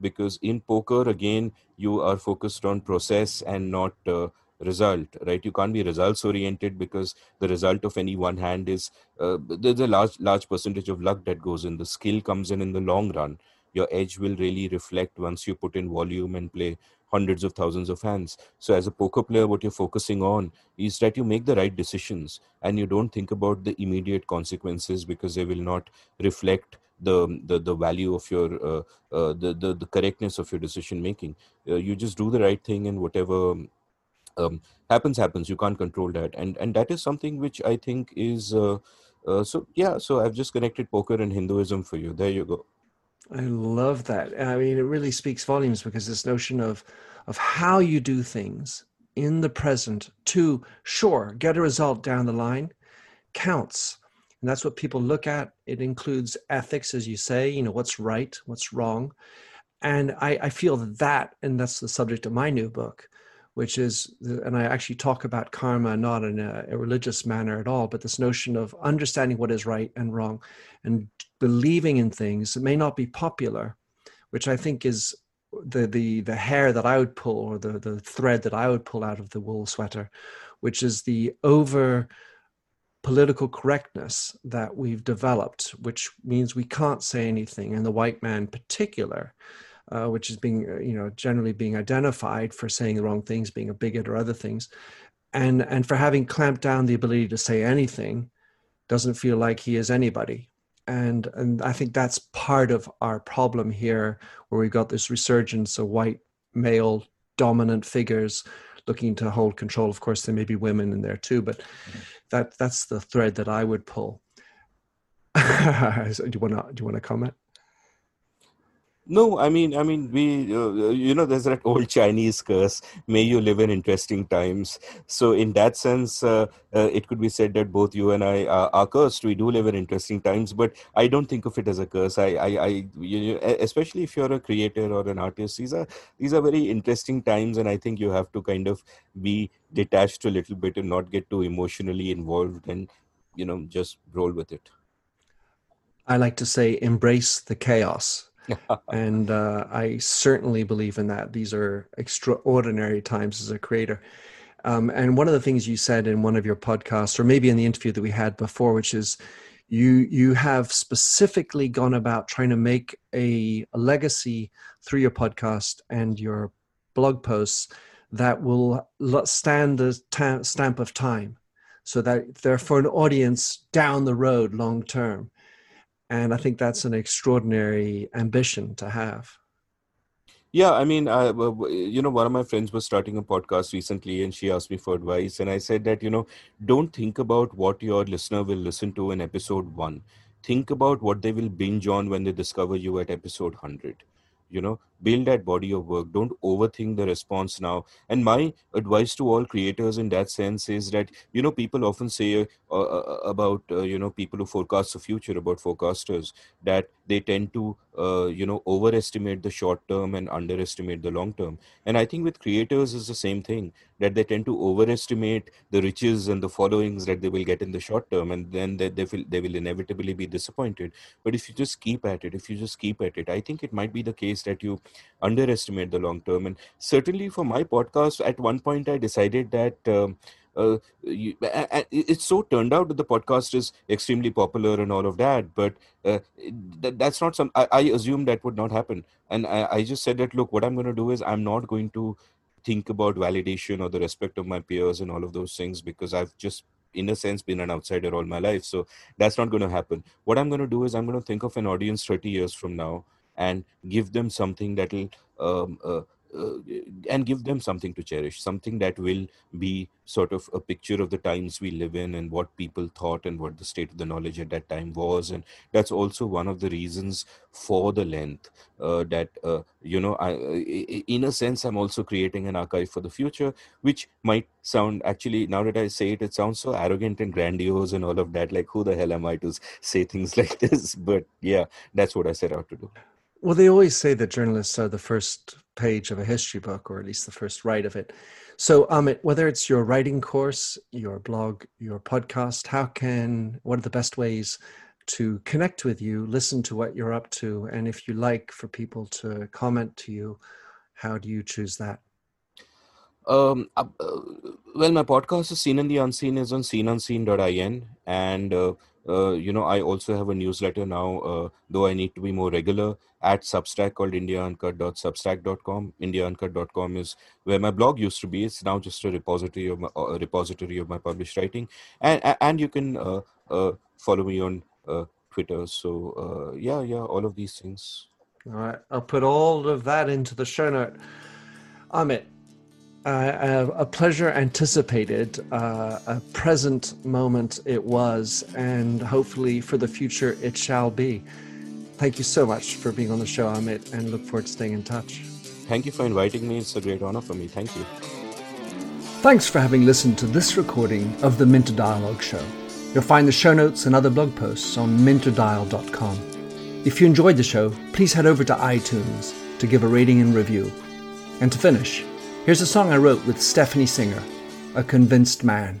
Because in poker again you are focused on process and not uh, result right? You can't be results oriented because the result of any one hand is uh, there's a large large percentage of luck that goes in. The skill comes in in the long run. Your edge will really reflect once you put in volume and play hundreds of thousands of hands so as a poker player what you're focusing on is that you make the right decisions and you don't think about the immediate consequences because they will not reflect the the, the value of your uh, uh, the, the the correctness of your decision making. Uh, you just do the right thing and whatever um, happens happens. You can't control that. And and that is something which i think is uh, uh, so yeah so i've just connected poker and hinduism for you. There you go i love that. I mean it really speaks volumes because this notion of of how you do things in the present to sure get a result down the line counts. And that's what people look at. It includes ethics as you say you know what's right what's wrong. And i, I feel that and that's the subject of my new book which is, and I actually talk about karma not in a, a, religious manner at all, but this notion of understanding what is right and wrong and believing in things that may not be popular, which I think is the the the hair that I would pull or the the thread that I would pull out of the wool sweater, which is the over political correctness that we've developed, which means we can't say anything, and the white man in particular, uh, which is being, uh, you know, generally being identified for saying the wrong things, being a bigot or other things, and and for having clamped down the ability to say anything, doesn't feel like he is anybody. And and I think that's part of our problem here, where we've got this resurgence of white male dominant figures looking to hold control. Of course, there may be women in there too, but that that's the thread that I would pull. do you want to do you want to comment? No, I mean, I mean, we, uh, you know, there's that old Chinese curse, may you live in interesting times. So, in that sense, uh, uh, it could be said that both you and I are, are, cursed. We do live in interesting times, but I don't think of it as a curse. I, I, I you especially if you're a creator or an artist, these are these are very interesting times, and I think you have to kind of be detached a little bit and not get too emotionally involved, and you know, just roll with it. I like to say, embrace the chaos and uh, I certainly believe in that. These are extraordinary times as a creator. Um, and one of the things you said in one of your podcasts, or maybe in the interview that we had before, which is you you have specifically gone about trying to make a, a legacy through your podcast and your blog posts that will stand the ta- stamp of time, so that they're for an audience down the road, long term and i think that's an extraordinary ambition to have. Yeah i mean I, you know one of my friends was starting a podcast recently and she asked me for advice and i said that you know don't think about what your listener will listen to in episode 1 think about what they will binge on when they discover you at episode 100 you know build that body of work. Don't overthink the response now. And my advice to all creators in that sense is that you know people often say uh, uh, about uh, you know people who forecast the future about forecasters that they tend to uh, you know overestimate the short term and underestimate the long term. And i think with creators is the same thing that they tend to overestimate the riches and the followings that they will get in the short term and then they, they, will, they will inevitably be disappointed. But if you just keep at it if you just keep at it i think it might be the case that you underestimate the long term. And certainly for my podcast, at one point I decided that. Um, uh, you, it so turned out that the podcast is extremely popular and all of that, but uh, that, that's not some. I, I assume that would not happen, and I, I just said that look, what I'm going to do is I'm not going to think about validation or the respect of my peers and all of those things because I've just in a sense been an outsider all my life so that's not going to happen what i'm going to do is i'm going to think of an audience 30 years from now and give them something that will um, uh, uh, and give them something to cherish, something that will be sort of a picture of the times we live in and what people thought and what the state of the knowledge at that time was. And that's also one of the reasons for the length uh, that, uh, you know, I, in a sense, I'm also creating an archive for the future, which might sound actually, now that I say it, it sounds so arrogant and grandiose and all of that. Like, who the hell am I to say things like this? But yeah, that's what I set out to do. Well, they always say that journalists are the first page of a history book, or at least the first write of it. So, Amit, whether it's your writing course, your blog, your podcast, how can, what are the best ways to connect with you, listen to what you're up to, and if you like for people to comment to you, how do you choose that? Um, uh, well, my podcast is Seen and the Unseen is on seenunseen.in, and uh, uh, you know, I also have a newsletter now, uh, though I need to be more regular at Substack called indiauncut.substack.com. Indiauncut.com is where my blog used to be. It's now just a repository of my, a repository of my published writing, and and you can uh, uh, follow me on uh, Twitter. So yeah, yeah, all of these things. All right, I'll put all of that into the show note. Amit, uh, a pleasure anticipated, uh, a present moment it was, and hopefully for the future it shall be. Thank you so much for being on the show, Amit, and look forward to staying in touch. Thank you for inviting me. It's a great honor for me. Thank you. Thanks for having listened to this recording of the Minter Dialogue Show. You'll find the show notes and other blog posts on minterdial.com. If you enjoyed the show, please head over to iTunes to give a rating and review. And to finish, Here's a song I wrote with Stephanie Singer, A Convinced Man.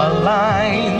My lines.